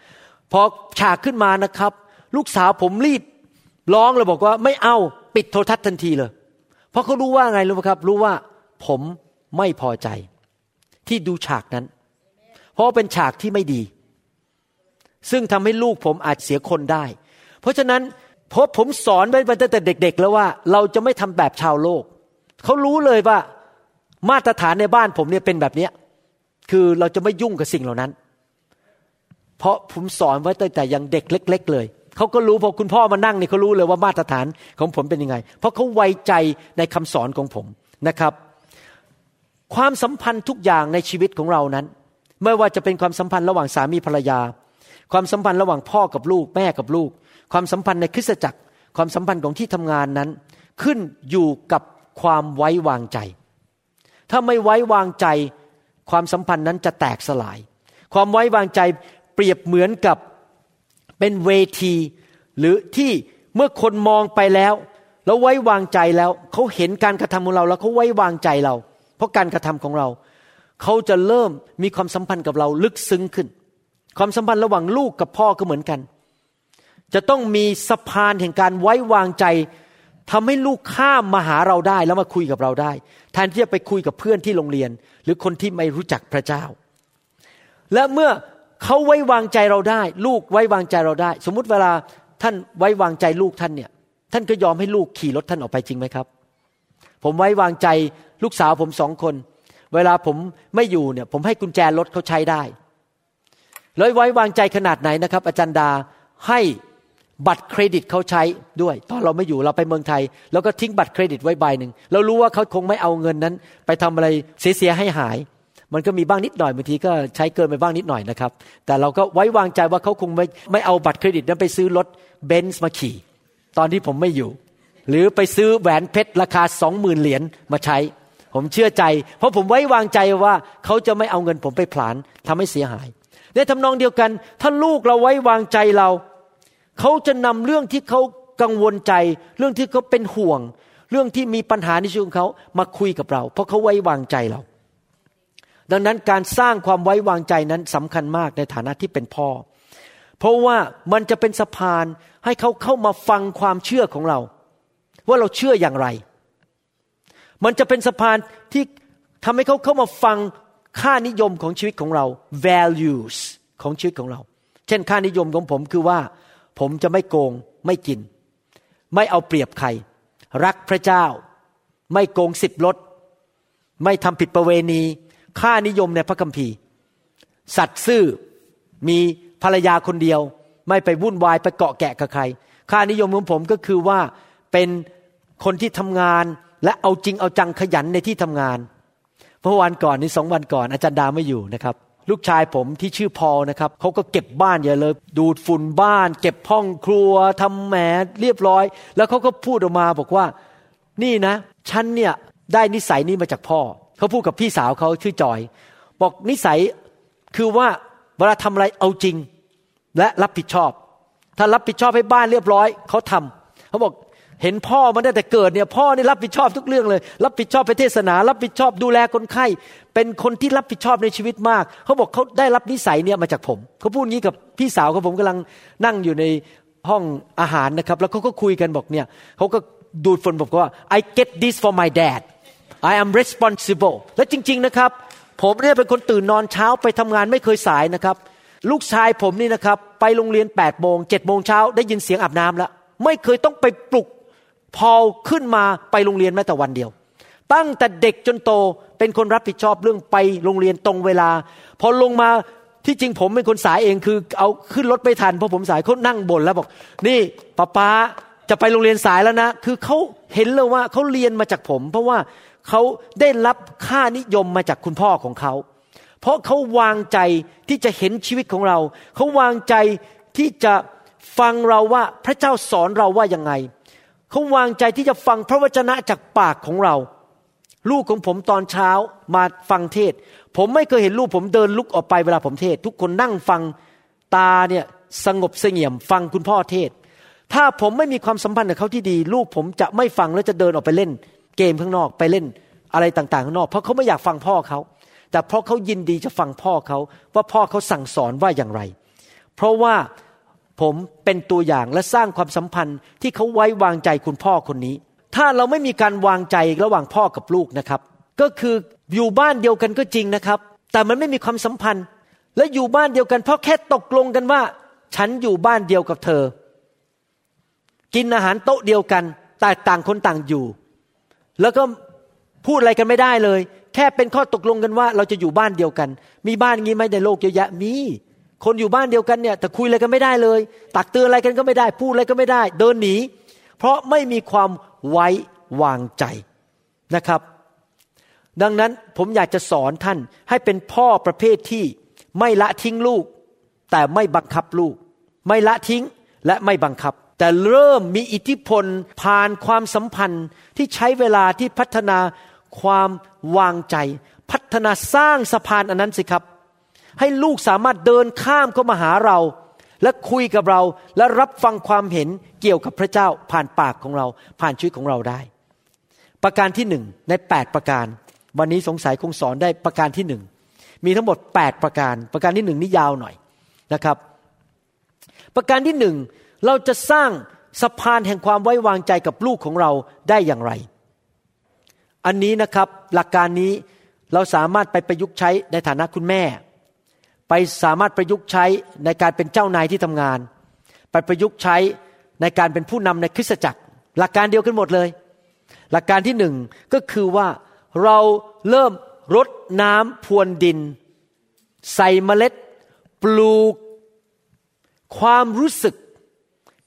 พอฉากขึ้นมานะครับ ลูกสาวผมรีบร้องเลยบอกว่าไม่เอาปิดโทรทัศน์ทันทีเลย เพราะเขารู้ว่าไงรู้ไหมครับ รู้ว่าผมไม่พอใจ ที่ดูฉากนั้น เพราะเป็นฉากที่ไม่ดี ซึ่งทำให้ลูกผมอาจเสียคนได้ เพราะฉะนั้น เพราะผมสอนไว้ตั้งแต่เด็ก ๆ แล้วว่า เราจะไม่ทำแบบชาวโลก เขารู้เลยว่ามาตรฐานในบ้านผมเนี่ยเป็นแบบเนี้ยคือเราจะไม่ยุ่งกับสิ่งเหล่านั้น เพราะผมสอนไว้ตั้งแต่ยังเด็กเล็ก ๆ เลยเขาก็รู้พอคุณพ่อมานั่งเนี่ยเขารู้เลยว่ามาตรฐานของผมเป็นยังไง เพราะเขาไว้ใจในคำสอนของผมนะครับ ความสัมพันธ์ทุกอย่างในชีวิตของเรานั้น ไม่ว่าจะเป็นความสัมพันธ์ระหว่างสามีภรรยา ความสัมพันธ์ระหว่างพ่อกับลูก แม่กับลูก ความสัมพันธ์ในคริสตจักร ความสัมพันธ์ของที่ทำงานนั้น ขึ้นอยู่กับความไว้วางใจ ถ้าไม่ไว้วางใจ ความสัมพันธ์นั้นจะแตกสลาย ความไว้วางใจเปรียบเหมือนกับเป็นเวที หรือที่เมื่อคนมองไปแล้ว แล้วไว้วางใจแล้วเขาเห็นการกระทำของเราแล้วเขาไว้วางใจเรา เพราะการกระทำของเราเขาจะเริ่มมีความสัมพันธ์กับเราลึกซึ้งขึ้น ความสัมพันธ์ระหว่างลูกกับพ่อก็เหมือนกัน จะต้องมีสะพานแห่งการไว้วางใจทำให้ลูกข้ามมาหาเราได้แล้วมาคุยกับเราได้ แทนที่จะไปคุยกับเพื่อนที่โรงเรียน หรือคนที่ไม่รู้จักพระเจ้า และเมื่อเขาไว้วางใจเราได้ ลูกไว้วางใจเราได้ สมมุติเวลาท่านไว้วางใจลูกท่านเนี่ย ท่านก็ยอมให้ลูกขี่รถท่านออกไปจริงไหมครับ ผมไว้วางใจลูกสาวผมสองคน เวลาผมไม่อยู่เนี่ย ผมให้กุญแจรถเขาใช้ได้แล้วไว้วางใจขนาดไหนนะครับ อาจารย์ดาให้ บัตรเครดิตเขาใช้ด้วย ตอนเราไม่อยู่เราไปเมืองไทย แล้วก็ทิ้งบัตรเครดิตไว้ใบหนึ่งเรารู้ว่าเขาคงไม่เอาเงินนั้น ไปทำอะไรเสียให้หาย มันก็มีบ้างนิดหน่อยบางทีก็ใช้เกินไปบ้างนิดหน่อยนะครับ แต่เราก็ไว้วางใจว่าเขาคงไม่ไม่เอาบัตรเครดิตนั้นไปซื้อรถเบนซ์มาขี่ตอนที่ผมไม่อยู่ หรือไปซื้อแหวนเพชรราคาสองหมื่นเหรียญมาใช้ ผมเชื่อใจ เพราะผมไว้วางใจว่าเขาจะไม่เอาเงินผมไปผลาญทำให้เสียหายในทำนองเดียวกัน ถ้าลูกเราไว้วางใจเรา เขาจะนำเรื่องที่เขากังวลใจ เรื่องที่เขาเป็นห่วง เรื่องที่มีปัญหาในชีวิตของเขามาคุยกับเรา เพราะเขาไว้วางใจเรา ดังนั้นการสร้างความไว้วางใจนั้นสำคัญมากในฐานะที่เป็นพ่อ เพราะว่ามันจะเป็นสะพานให้เขาเข้ามาฟังความเชื่อของเรา ว่าเราเชื่ออย่างไร มันจะเป็นสะพานที่ทำให้เขาเข้ามาฟังค่านิยมของชีวิตของเรา values ของชีวิตของเรา เช่นค่านิยมของผมคือว่า ผมจะไม่โกงไม่กิน ไม่เอาเปรียบใคร รักพระเจ้า ไม่โกงสิบลด ไม่ทำผิดประเวณี ค่านิยมในพระคัมภีร์ สัตว์ซื่อมีภรรยาคนเดียว ไม่ไปวุ่นวายไปเกาะแกะกับใคร ค่านิยมของผมก็คือว่าเป็นคนที่ทำงานและเอาจริงเอาจังขยันในที่ทำงานเมื่อวันก่อนนี้สองวันก่อนอาจารย์ดาไม่อยู่นะครับ ลูกชายผมที่ชื่อพอนะครับเขาก็เก็บบ้านอย่าเลย ดูดฝุ่นบ้าน เก็บห้องครัวทำแหมเรียบร้อย แล้วเขาก็พูดออกมาบอกว่า นี่นะ ฉันเนี่ยได้นิสัยนี้มาจากพ่อเขาพูดกับพี่สาวเขาชื่อจอย บอกนิสัยคือว่าเวลาทำอะไรเอาจริง และรับผิดชอบ ถ้ารับผิดชอบให้บ้านเรียบร้อยเขาทำเขาบอก เห็นพ่อมาตั้งแต่เกิดเนี่ยพ่อนี่รับผิดชอบทุกเรื่องเลย รับผิดชอบไปเทศนา รับผิดชอบดูแลคนไข้ เป็นคนที่รับผิดชอบในชีวิตมาก เขาบอกเขาได้รับนิสัยเนี่ยมาจากผม เขาพูดงี้กับพี่สาวของผมกำลังนั่งอยู่ในห้องอาหารนะครับ แล้วเขาก็คุยกันบอกเนี่ยเขาก็ดูดฝนบอกว่า I get this for my dad I am responsible และจริง ๆนะครับ ผมเนี่ยเป็นคนตื่นนอนเช้าไปทำงานไม่เคยสายนะครับ ลูกชายผมนี่นะครับ ไปโรงเรียน8ปดโมงเจ็ดโมงเช้าได้ยินเสียงอาบน้ำแล้วไม่เคยต้องไปปลุก พอลขึ้นมาไปโรงเรียนแม้แต่วันเดียว ตั้งแต่เด็กจนโตเป็นคนรับผิดชอบเรื่องไปโรงเรียนตรงเวลา พอลงมาที่จริงผมเป็นคนสายเองคือ เอาขึ้นรถไม่ทันเพราะผมสายเขานั่งบ่นแล้วบอก นี่ป้าป้าจะไปโรงเรียนสายแล้วนะ คือเขาเห็นเลยว่าเขาเรียนมาจากผม เพราะว่าเขาได้รับค่านิยมมาจากคุณพ่อของเขา เพราะเขาวางใจที่จะเห็นชีวิตของเรา เขาวางใจที่จะฟังเราว่าพระเจ้าสอนเราว่ายังไง เขาวางใจที่จะฟังพระวจนะจากปากของเรา ลูกของผมตอนเช้ามาฟังเทศ ผมไม่เคยเห็นลูกผมเดินลุกออกไปเวลาผมเทศ ทุกคนนั่งฟังตาเนี่ยสงบเสงี่ยม ฟังคุณพ่อเทศ ถ้าผมไม่มีความสัมพันธ์กับเขาที่ดี ลูกผมจะไม่ฟังแล้วจะเดินออกไปเล่น เกมข้างนอกไปเล่นอะไรต่างๆข้างนอก เพราะเขาไม่อยากฟังพ่อเขา แต่เพราะเขายินดีจะฟังพ่อเขาว่าพ่อเขาสั่งสอนว่าอย่างไร เพราะว่า ผมเป็นตัวอย่างและสร้างความสัมพันธ์ที่เขาไว้วางใจคุณพ่อคนนี้ ถ้าเราไม่มีการวางใจระหว่างพ่อกับลูกนะครับ ก็คืออยู่บ้านเดียวกันก็จริงนะครับ แต่มันไม่มีความสัมพันธ์ และอยู่บ้านเดียวกันเพราะแค่ตกลงกันว่า ฉันอยู่บ้านเดียวกับเธอ กินอาหารโต๊ะเดียวกันแต่ต่างคนต่างอยู่ แล้วก็พูดอะไรกันไม่ได้เลย แค่เป็นข้อตกลงกันว่า เราจะอยู่บ้านเดียวกัน มีบ้านงี้ไหมในโลกเยอะแยะมี คนอยู่บ้านเดียวกันเนี่ยแต่คุยอะไรกันไม่ได้เลย ตักเตือนอะไรกันก็ไม่ได้ พูดอะไรก็ไม่ได้ เดินหนี เพราะไม่มีความไว้วางใจนะครับ ดังนั้นผมอยากจะสอนท่านให้เป็นพ่อประเภทที่ไม่ละทิ้งลูก แต่ไม่บังคับลูก ไม่ละทิ้งและไม่บังคับ แต่เริ่มมีอิทธิพลผ่านความสัมพันธ์ที่ใช้เวลาที่พัฒนาความวางใจ พัฒนาสร้างสะพานอันนั้นสิครับ ให้ลูกสามารถเดินข้ามเข้ามาหาเรา และคุยกับเราและรับฟังความเห็นเกี่ยวกับพระเจ้าผ่านปากของเรา ผ่านชีวิตของเราได้ ประการที่หนึ่งในแปดประการ วันนี้สงสัยคงสอนได้ประการที่หนึ่งมีทั้งหมด 8 ประการ ประการที่หนึ่งนี่ยาวหน่อยนะครับ ประการที่หนึ่งเราจะสร้างสะพานแห่งความไว้วางใจกับลูกของเราได้อย่างไร อันนี้นะครับหลักการนี้เราสามารถไปประยุกต์ใช้ในฐานะคุณแม่ ไปสามารถประยุกต์ใช้ในการเป็นเจ้านายที่ทำงาน ไปประยุกต์ใช้ในการเป็นผู้นำในคริสตจักร หลักการเดียวกันหมดเลย หลักการที่หนึ่งก็คือว่าเราเริ่มรดน้ำพรวนดิน ใส่เมล็ด ปลูก ความรู้สึก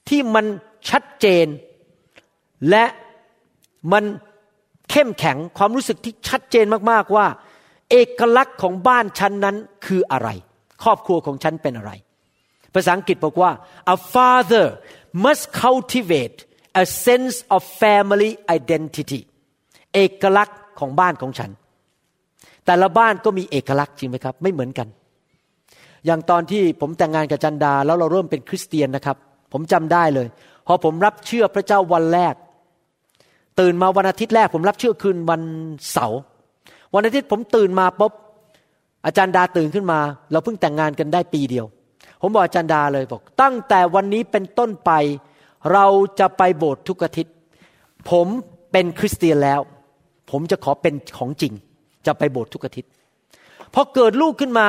ที่มันชัดเจน และมันเข้มแข็งความรู้สึกที่ชัดเจนมากๆว่า เอกลักษณ์ของบ้านฉันนั้นคืออะไร ครอบครัวของฉันเป็นอะไร ภาษาอังกฤษบอกว่า a father must cultivate a sense of family identity เอกลักษณ์ของบ้านของฉัน แต่ละบ้านก็มีเอกลักษณ์จริงไหมครับ ไม่เหมือนกัน อย่างตอนที่ผมแต่งงานกับจันดา แล้วเราเริ่มเป็นคริสเตียนนะครับ ผมจำได้เลย พอผมรับเชื่อพระเจ้าวันแรก ตื่นมาวันอาทิตย์แรก ผมรับเชื่อคืนวันเสาร์วันอาทิตย์ผมตื่นมาปุ๊บ อาจารย์ดาตื่นขึ้นมา เราเพิ่งแต่งงานกันได้ปีเดียว ผมบอกอาจารย์ดาเลยบอก ตั้งแต่วันนี้เป็นต้นไป เราจะไปโบสถ์ทุกอาทิตย์ ผมเป็นคริสเตียนแล้ว ผมจะขอเป็นของจริง จะไปโบสถ์ทุกอาทิตย์พอเกิดลูกขึ้นมา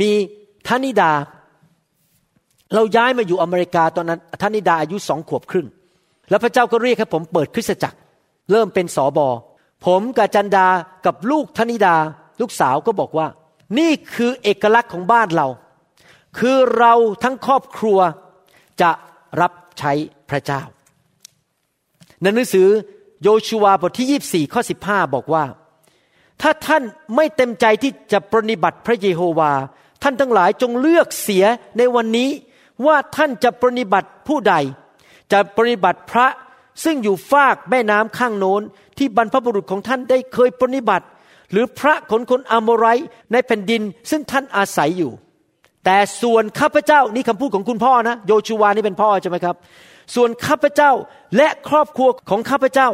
มีธนิดา เราย้ายมาอยู่อเมริกาตอนนั้นธนิดาอายุสองขวบครึ่ง แล้วพระเจ้าก็เรียกให้ผมเปิดคริสตจักร เริ่มเป็นสอบอผมกับจันดากับลูกธนิดา ลูกสาวก็บอกว่า นี่คือเอกลักษณ์ของบ้านเรา คือเราทั้งครอบครัวจะรับใช้พระเจ้า ในหนังสือโยชูวาบทที่ 24 ข้อ 15 บอกว่า ถ้าท่านไม่เต็มใจที่จะปรนิบัติพระเยโฮวา ท่านทั้งหลายจงเลือกเสียในวันนี้ว่าท่านจะปรนิบัติผู้ใด จะปรนิบัติพระซึ่งอยู่ฟากแม่น้ำข้างโน้นที่บรรพบุรุษของท่านได้เคยปรนิบัติ หรือพระขนคนอามไรในแผ่นดินซึ่งท่านอาศัยอยู่ แต่ส่วนข้าพเจ้านี่คำพูดของคุณพ่อนะ โยชูวานี่เป็นพ่อใช่ไหมครับ ส่วนข้าพเจ้าและครอบครัวของข้าพเจ้า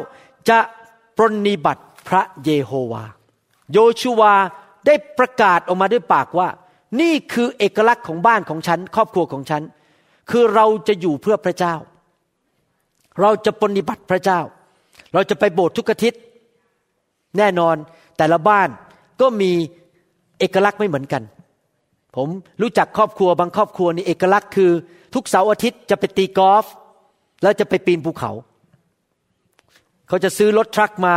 จะปรนนิบัติพระเยโฮวา โยชูวาได้ประกาศออกมาด้วยปากว่า นี่คือเอกลักษณ์ของบ้านของฉัน ครอบครัวของฉัน คือเราจะอยู่เพื่อพระเจ้า เราจะปรนิบัติพระเจ้า เราจะไปโบสถ์ทุกอาทิตย์ แน่นอน แต่ละบ้านก็มีเอกลักษณ์ไม่เหมือนกัน ผมรู้จักครอบครัวบางครอบครัวนี่เอกลักษณ์คือ ทุกเสาร์อาทิตย์จะไปตีกอล์ฟแล้วจะไปปีนภูเขา เขาจะซื้อรถทรัคมา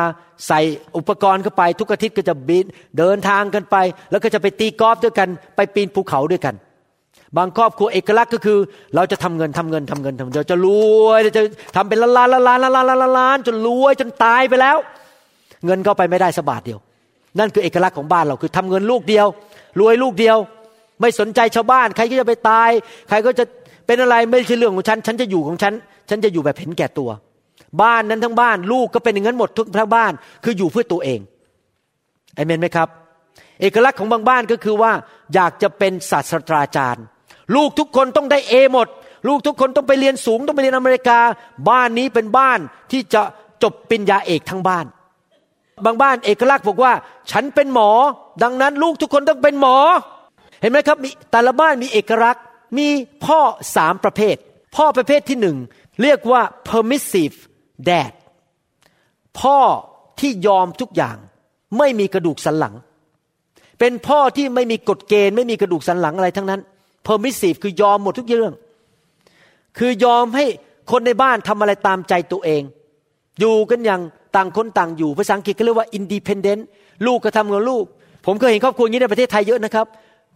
ใส่อุปกรณ์เข้าไป ทุกอาทิตย์ก็จะบินเดินทางกันไป แล้วก็จะไปตีกอล์ฟด้วยกัน ไปปีนภูเขาด้วยกัน บางครอบครัวเอกลักษณ์ก็คือ เราจะทำเงินทำเงินทำเงินทำเงินเราจะรวยเราจะทำเป็นล้านล้านล้านล้านล้านล้านล้านจนรวยจนตายไปแล้ว เงินก็ไปไม่ได้สบาทเดียว นั่นคือเอกลักษณ์ของบ้านเราคือทำเงินลูกเดียว รวยลูกเดียว ไม่สนใจชาวบ้าน ใครก็จะไปตาย ใครก็จะเป็นอะไรไม่ใช่เรื่องของฉัน ฉันจะอยู่ของฉัน ฉันจะอยู่แบบเห็นแก่ตัว บ้านนั้นทั้งบ้าน ลูกก็เป็นอย่างนั้นหมดทุกทั้งบ้าน คืออยู่เพื่อตัวเองเอเมนไหมครับ เอกลักษณ์ของบางบ้านก็คือว่า อยากจะเป็นศาสตราจารย์ ลูกทุกคนต้องได้เอหมด ลูกทุกคนต้องไปเรียนสูงต้องไปเรียนอเมริกา บ้านนี้เป็นบ้านที่จะจบปริญญาเอกทั้งบ้าน บางบ้านเอกลักษณ์บอกว่า ฉันเป็นหมอ ดังนั้นลูกทุกคนต้องเป็นหมอ เห็นไหมครับมีแต่ละบ้านมีเอกลักษณ์มีพ่อสามประเภท พ่อประเภทที่หนึ่งเรียกว่า permissive dad พ่อที่ยอมทุกอย่างไม่มีกระดูกสันหลัง เป็นพ่อที่ไม่มีกฎเกณฑ์ ไม่มีกระดูกสันหลังอะไรทั้งนั้น permissive คือยอมหมดทุกเรื่อง คือยอมให้คนในบ้านทำอะไรตามใจตัวเอง อยู่กันอย่าง ต่างคนต่างอยู่ภาษาอังกฤษก็เรียกว่า independent ลูกก็ทำของลูก ผมเคยเห็นครอบครัวอย่างนี้ในประเทศไทยเยอะนะครับ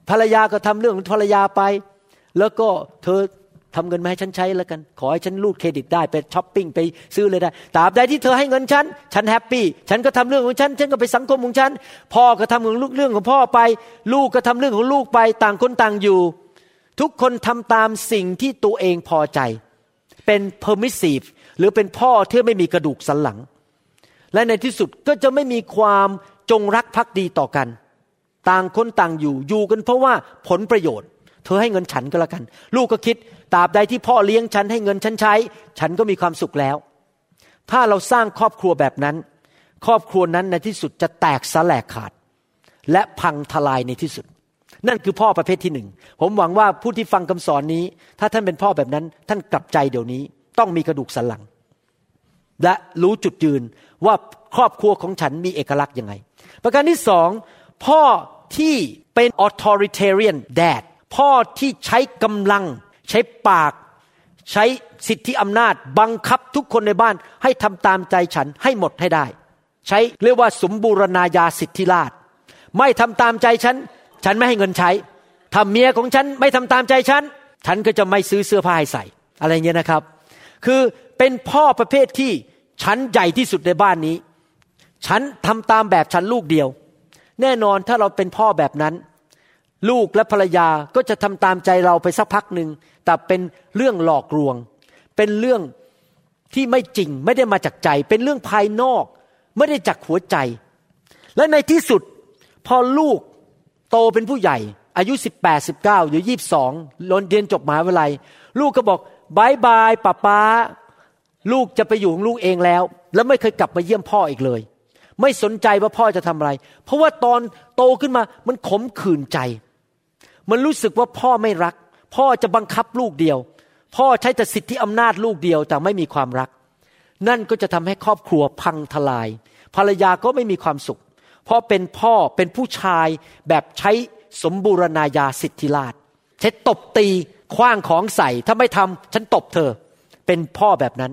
ภรรยาก็ทำเรื่องของภรรยาไป แล้วก็เธอทำเงินมาให้ฉันใช้แล้วกัน ขอให้ฉันรูดเครดิตได้ไปช้อปปิ้งไปซื้อเลยได้ตราบใดที่เธอให้เงินฉัน ฉันแฮปปี้ฉันก็ทำเรื่องของฉัน ฉันก็ไปสังคมของฉัน พ่อก็ทำของลูกเรื่องของพ่อไป ลูกก็ทำเรื่องของลูกไป ต่างคนต่างอยู่ ทุกคนทำตามสิ่งที่ตัวเองพอใจ เป็น permissive หรือเป็นพ่อที่ไม่มีกระดูกสันหลัง และในที่สุดก็จะไม่มีความจงรักภักดีต่อกัน ต่างคนต่างอยู่อยู่กันเพราะว่าผลประโยชน์ เธอให้เงินฉันก็แล้วกัน ลูกก็คิดตราบใดที่พ่อเลี้ยงฉันให้เงินฉันใช้ ฉันก็มีความสุขแล้ว ถ้าเราสร้างครอบครัวแบบนั้น ครอบครัวนั้นในที่สุดจะแตกสลายขาด และพังทลายในที่สุด นั่นคือพ่อประเภทที่หนึ่งผมหวังว่าผู้ที่ฟังคำสอนนี้ ถ้าท่านเป็นพ่อแบบนั้น ท่านกลับใจเดี๋ยวนี้ ต้องมีกระดูกสันหลังและรู้จุดยืน ว่าครอบครัวของฉันมีเอกลักษณ์ยังไง ประการที่สองพ่อที่เป็น authoritarian dad พ่อที่ใช้กำลัง ใช้ปาก ใช้สิทธิอำนาจ บังคับทุกคนในบ้านให้ทำตามใจฉันให้หมดให้ได้ ใช้เรียกว่าสมบูรณาญาสิทธิราชไม่ทำตามใจฉัน ฉันไม่ให้เงินใช้ถ้าเมียของฉันไม่ทำตามใจฉัน ฉันก็จะไม่ซื้อเสื้อผ้าให้ใส่ อะไรเงี้ยนะครับ คือเป็นพ่อประเภทที่ ฉันใหญ่ที่สุดในบ้านนี้ ฉันทำตามแบบฉันลูกเดียว แน่นอนถ้าเราเป็นพ่อแบบนั้น ลูกและภรรยาก็จะทำตามใจเราไปสักพักหนึ่งแต่เป็นเรื่องหลอกลวง เป็นเรื่องที่ไม่จริงไม่ได้มาจากใจ เป็นเรื่องภายนอก ไม่ได้จากหัวใจ และในที่สุด พอลูกโตเป็นผู้ใหญ่ อายุ 18 19หรือ22ลนเรียนจบมหาวิทยาลัย ลูกก็บอกบายบายป้าป้า ลูกจะไปอยู่ของลูกเองแล้ว แล้วไม่เคยกลับมาเยี่ยมพ่ออีกเลย ไม่สนใจว่าพ่อจะทำอะไร เพราะว่าตอนโตขึ้นมามันขมขื่นใจ มันรู้สึกว่าพ่อไม่รัก พ่อจะบังคับลูกเดียว พ่อใช้แต่สิทธิอำนาจลูกเดียวแต่ไม่มีความรัก นั่นก็จะทำให้ครอบครัวพังทลาย ภรรยาก็ไม่มีความสุข เพราะเป็นพ่อเป็นผู้ชายแบบใช้สมบูรณาญาสิทธิราชใช้ตบตีคว้างของใส่ถ้าไม่ทำฉันตบเธอ เป็นพ่อแบบนั้น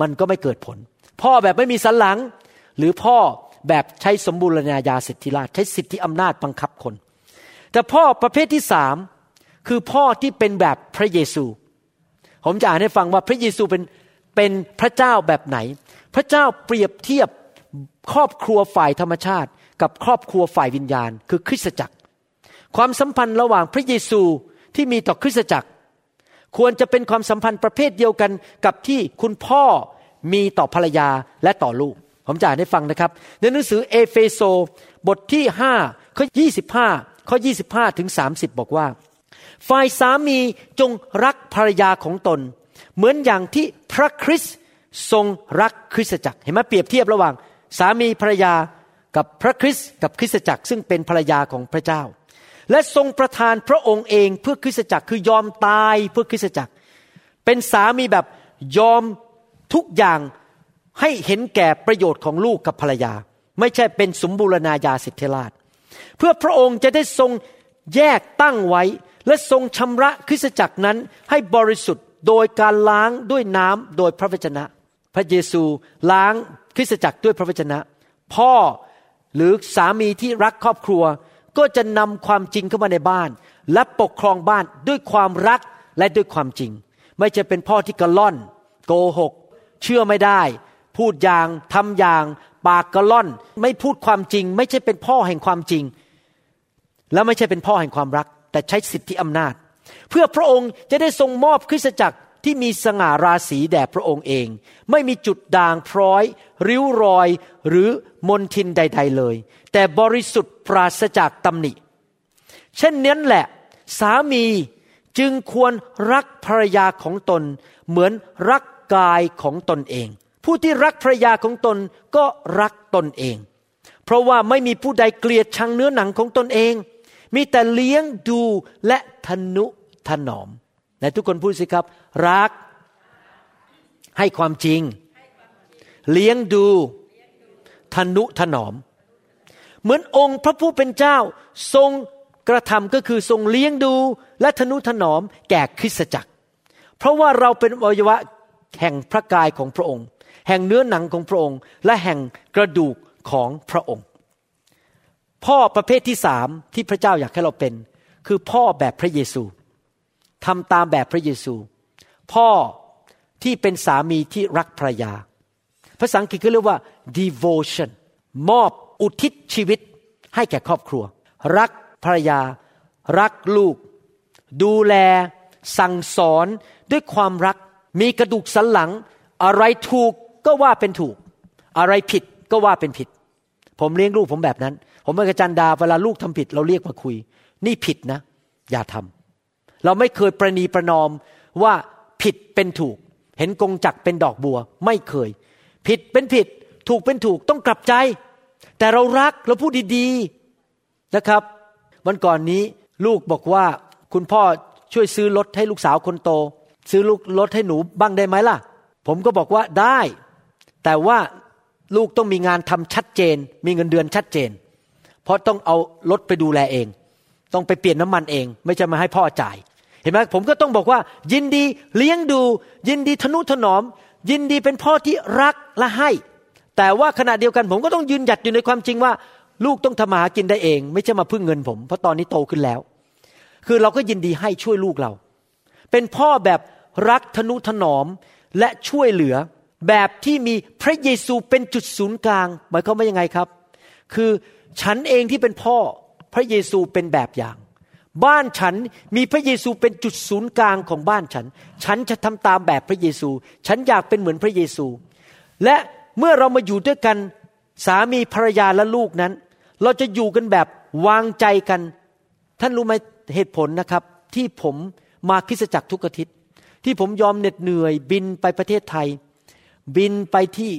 มันก็ไม่เกิดผล พ่อแบบไม่มีสันหลัง หรือพ่อแบบใช้สมบูรณาญาสิทธิราชใช้สิทธิอำนาจบังคับคน แต่พ่อประเภทที่สามคือพ่อที่เป็นแบบพระเยซู ผมจะอ่านให้ฟังว่าพระเยซูเป็นเป็นพระเจ้าแบบไหน พระเจ้าเปรียบเทียบครอบครัวฝ่ายธรรมชาติ กับครอบครัวฝ่ายวิญญาณ คือคริสตจักร ความสัมพันธ์ระหว่างพระเยซูที่มีต่อคริสตจักร ควรจะเป็นความสัมพันธ์ประเภทเดียวกันกับที่คุณพ่อมีต่อภรรยาและต่อลูก ผมจะอ่านให้ฟังนะครับ ในหนังสือเอเฟโซบทที่5ข้อ25 ข้อ 25 ถึง 30 บอกว่า ฝ่ายสามีจงรักภรรยาของตน เหมือนอย่างที่พระคริสต์ทรงรักคริสตจักร เห็นไหมเปรียบเทียบระหว่าง สามีภรรยากับพระคริสต์กับคริสตจักร ซึ่งเป็นภรรยาของพระเจ้า และทรงประทานพระองค์เองเพื่อคริสตจักรคือยอมตายเพื่อคริสตจักร เป็นสามีแบบยอมทุกอย่างให้เห็นแก่ประโยชน์ของลูกกับภรรยา ไม่ใช่เป็นสมบูรณาญาสิทธิราช เพื่อพระองค์จะได้ทรงแยกตั้งไว้ และทรงชำระคริสตจักรนั้นให้บริสุทธิ์โดยการล้างด้วยน้ำโดยพระวจนะ พระเยซูล้างคริสตจักรด้วยพระวจนะ พ่อหรือสามีที่รักครอบครัว ก็จะนำความจริงเข้ามาในบ้าน และปกครองบ้านด้วยความรักและด้วยความจริง ไม่จะเป็นพ่อที่กระล่อน โกหก เชื่อไม่ได้ พูดอย่างทำอย่างปากกระล่อน ไม่พูดความจริง ไม่ใช่เป็นพ่อแห่งความจริง และไม่ใช่เป็นพ่อแห่งความรัก แต่ใช้สิทธิอำนาจ เพื่อพระองค์จะได้ทรงมอบคริสตจักร ที่มีสง่าราศีแด่พระองค์เอง ไม่มีจุดด่างพร้อย ริ้วรอย หรือมนทินใด ๆเลย แต่บริสุทธิ์ปราศจากตำหนิ เช่นนั้นแหละ สามีจึงควรรักภรรยาของตน เหมือนรักกายของตนเอง ผู้ที่รักภรรยาของตนก็รักตนเอง เพราะว่าไม่มีผู้ใดเกลียดชังเนื้อหนังของตนเอง มีแต่เลี้ยงดูและทนุถนอม ไหนทุกคนพูดสิครับ รัก ให้ความจริง เลี้ยงดูทนุถนอม เหมือนองค์พระผู้เป็นเจ้า ทรงกระทำก็คือทรงเลี้ยงดูและทนุถนอมแก่คริสตจักร เพราะว่าเราเป็นอวัยวะแห่งพระกายของพระองค์ แห่งเนื้อหนังของพระองค์ และแห่งกระดูกของพระองค์ พ่อประเภทที่สามที่พระเจ้าอยากให้เราเป็น คือพ่อแบบพระเยซู ทำตามแบบพระเยซู พ่อที่เป็นสามีที่รักภรรยา ภาษาอังกฤษก็เรียกว่า devotion มอบอุทิศชีวิตให้แก่ครอบครัว รักภรรยา รักลูก ดูแล สั่งสอนด้วยความรัก มีกระดูกสันหลัง อะไรถูกก็ว่าเป็นถูก อะไรผิดก็ว่าเป็นผิด ผมเลี้ยงลูกผมแบบนั้น ผมกับจันดาเวลาลูกทำผิด เราเรียกมาคุย นี่ผิดนะ อย่าทำ เราไม่เคยประนีประนอมว่าผิดเป็นถูก เห็นกงจักเป็นดอกบัว ไม่เคย ผิดเป็นผิด ถูกเป็นถูกต้องกลับใจ แต่เรารักเราพูดดีๆนะครับ วันก่อนนี้ลูกบอกว่าคุณพ่อช่วยซื้อรถให้ลูกสาวคนโต ซื้อลูกรถให้หนูบ้างได้ไหมล่ะ ผมก็บอกว่าได้ แต่ว่าลูกต้องมีงานทำชัดเจน มีเงินเดือนชัดเจน เพราะต้องเอารถไปดูแลเอง ต้องไปเปลี่ยนน้ำมันเอง ไม่จะมาให้พ่อจ่าย เห็นไหมผมก็ต้องบอกว่า ยินดีเลี้ยงดู ยินดีทนุถนอม ยินดีเป็นพ่อที่รักและให้ แต่ว่าขณะเดียวกันผมก็ต้องยืนหยัดอยู่ในความจริงว่า ลูกต้องทำมาหากินได้เอง ไม่ใช่มาพึ่งเงินผม เพราะตอนนี้โตขึ้นแล้ว คือเราก็ยินดีให้ช่วยลูกเรา เป็นพ่อแบบรักทนุถนอมและช่วยเหลือแบบที่มีพระเยซูเป็นจุดศูนย์กลาง หมายความว่ายังไงครับ คือฉันเองที่เป็นพ่อพระเยซูเป็นแบบอย่าง บ้านฉันมีพระเยซูเป็นจุดศูนย์กลางของบ้านฉัน ฉันจะทำตามแบบพระเยซู ฉันอยากเป็นเหมือนพระเยซู และเมื่อเรามาอยู่ด้วยกันสามีภรรยาและลูกนั้น เราจะอยู่กันแบบวางใจกัน ท่านรู้ไหมเหตุผลนะครับ ที่ผมมาคริสตจักรทุกอาทิตย์ ที่ผมยอมเหน็ดเหนื่อย บินไปประเทศไทย บินไปที่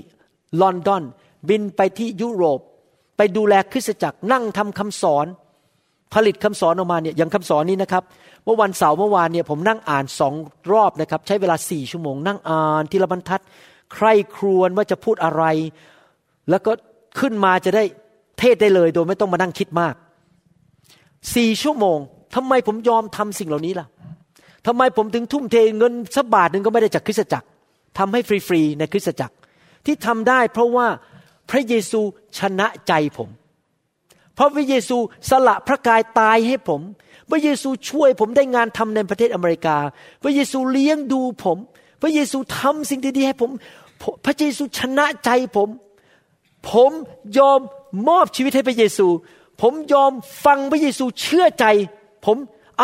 ลอนดอน บินไปที่ยุโรป ไปดูแลคริสตจักรนั่งทำคำสอน ผลิตคำสอนออกมาเนี่ยอย่างคำสอนนี้นะครับเมื่อวันเสาร์เมื่อวานเนี่ยผมนั่งอ่านสองรอบนะครับ ใช้เวลาสี่ชั่วโมง นั่งอ่านทีละบรรทัด ใครครวญว่าจะพูดอะไร แล้วก็ขึ้นมาจะได้เทศได้เลย โดยไม่ต้องมานั่งคิดมากสี่ชั่วโมงทำไมผมยอมทำสิ่งเหล่านี้ล่ะทำไมผมถึงทุ่มเทเงินสักบาทหนึ่งก็ไม่ได้จากคริสตจักรทำให้ฟรีๆในคริสตจักร ที่ทำได้เพราะว่าพระเยซูชนะใจผม เพราะพระเยซูสละพระกายตายให้ผม พระเยซูช่วยผมได้งานทำในประเทศอเมริกา พระเยซูเลี้ยงดูผม พระเยซูทำสิ่งดีๆให้ผม พระเยซูชนะใจผม ผมยอมมอบชีวิตให้พระเยซู ผมยอมฟังพระเยซูเชื่อใจ ผม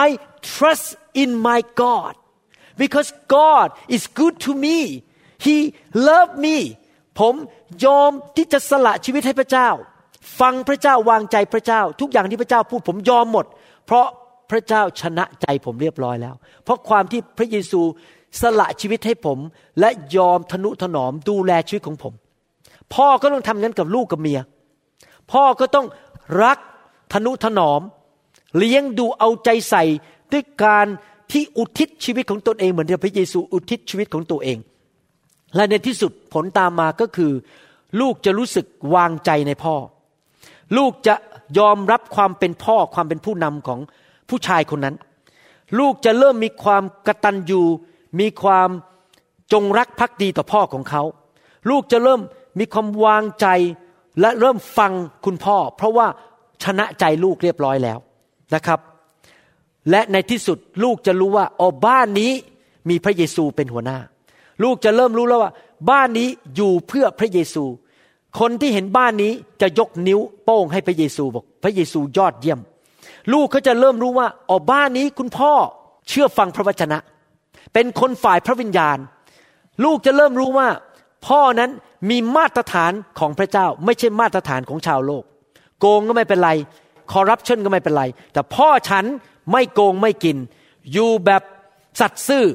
I trust in my God because God is good to me He loved me ผมยอมที่จะสละชีวิตให้พระเจ้า ฟังพระเจ้าวางใจพระเจ้า ทุกอย่างที่พระเจ้าพูดผมยอมหมด เพราะพระเจ้าชนะใจผมเรียบร้อยแล้ว เพราะความที่พระเยซูสละชีวิตให้ผม และยอมทนุถนอมดูแลชีวิตของผม พ่อก็ต้องทำงั้นกับลูกกับเมีย พ่อก็ต้องรักทนุถนอม เลี้ยงดูเอาใจใส่ด้วยการที่อุทิศชีวิตของตนเองเหมือนที่พระเยซูอุทิศชีวิตของตัวเอง และในที่สุดผลตามมาก็คือ ลูกจะรู้สึกวางใจในพ่อ ลูกจะยอมรับความเป็นพ่อความเป็นผู้นำของผู้ชายคนนั้น ลูกจะเริ่มมีความกระตัญญูมีความจงรักภักดีต่อพ่อของเขา ลูกจะเริ่มมีความวางใจและเริ่มฟังคุณพ่อ เพราะว่าชนะใจลูกเรียบร้อยแล้วนะครับ และในที่สุดลูกจะรู้ว่าอ๋อบ้านนี้มีพระเยซูเป็นหัวหน้า ลูกจะเริ่มรู้แล้วว่า บ้านนี้อยู่เพื่อพระเยซู คนที่เห็นบ้านนี้จะยกนิ้วโป้งให้พระเยซูบอก พระเยซูยอดเยี่ยม ลูกเขาจะเริ่มรู้ว่าอ๋อบ้านนี้คุณพ่อเชื่อฟังพระวจนะ เป็นคนฝ่ายพระวิญญาณ ลูกจะเริ่มรู้ว่า พ่อนั้นมีมาตรฐานของพระเจ้า ไม่ใช่มาตรฐานของชาวโลก โกงก็ไม่เป็นไรคอร์รัปชันก็ไม่เป็นไร แต่พ่อฉันไม่โกงไม่กิน อยู่แบบสัตย์ซื่อ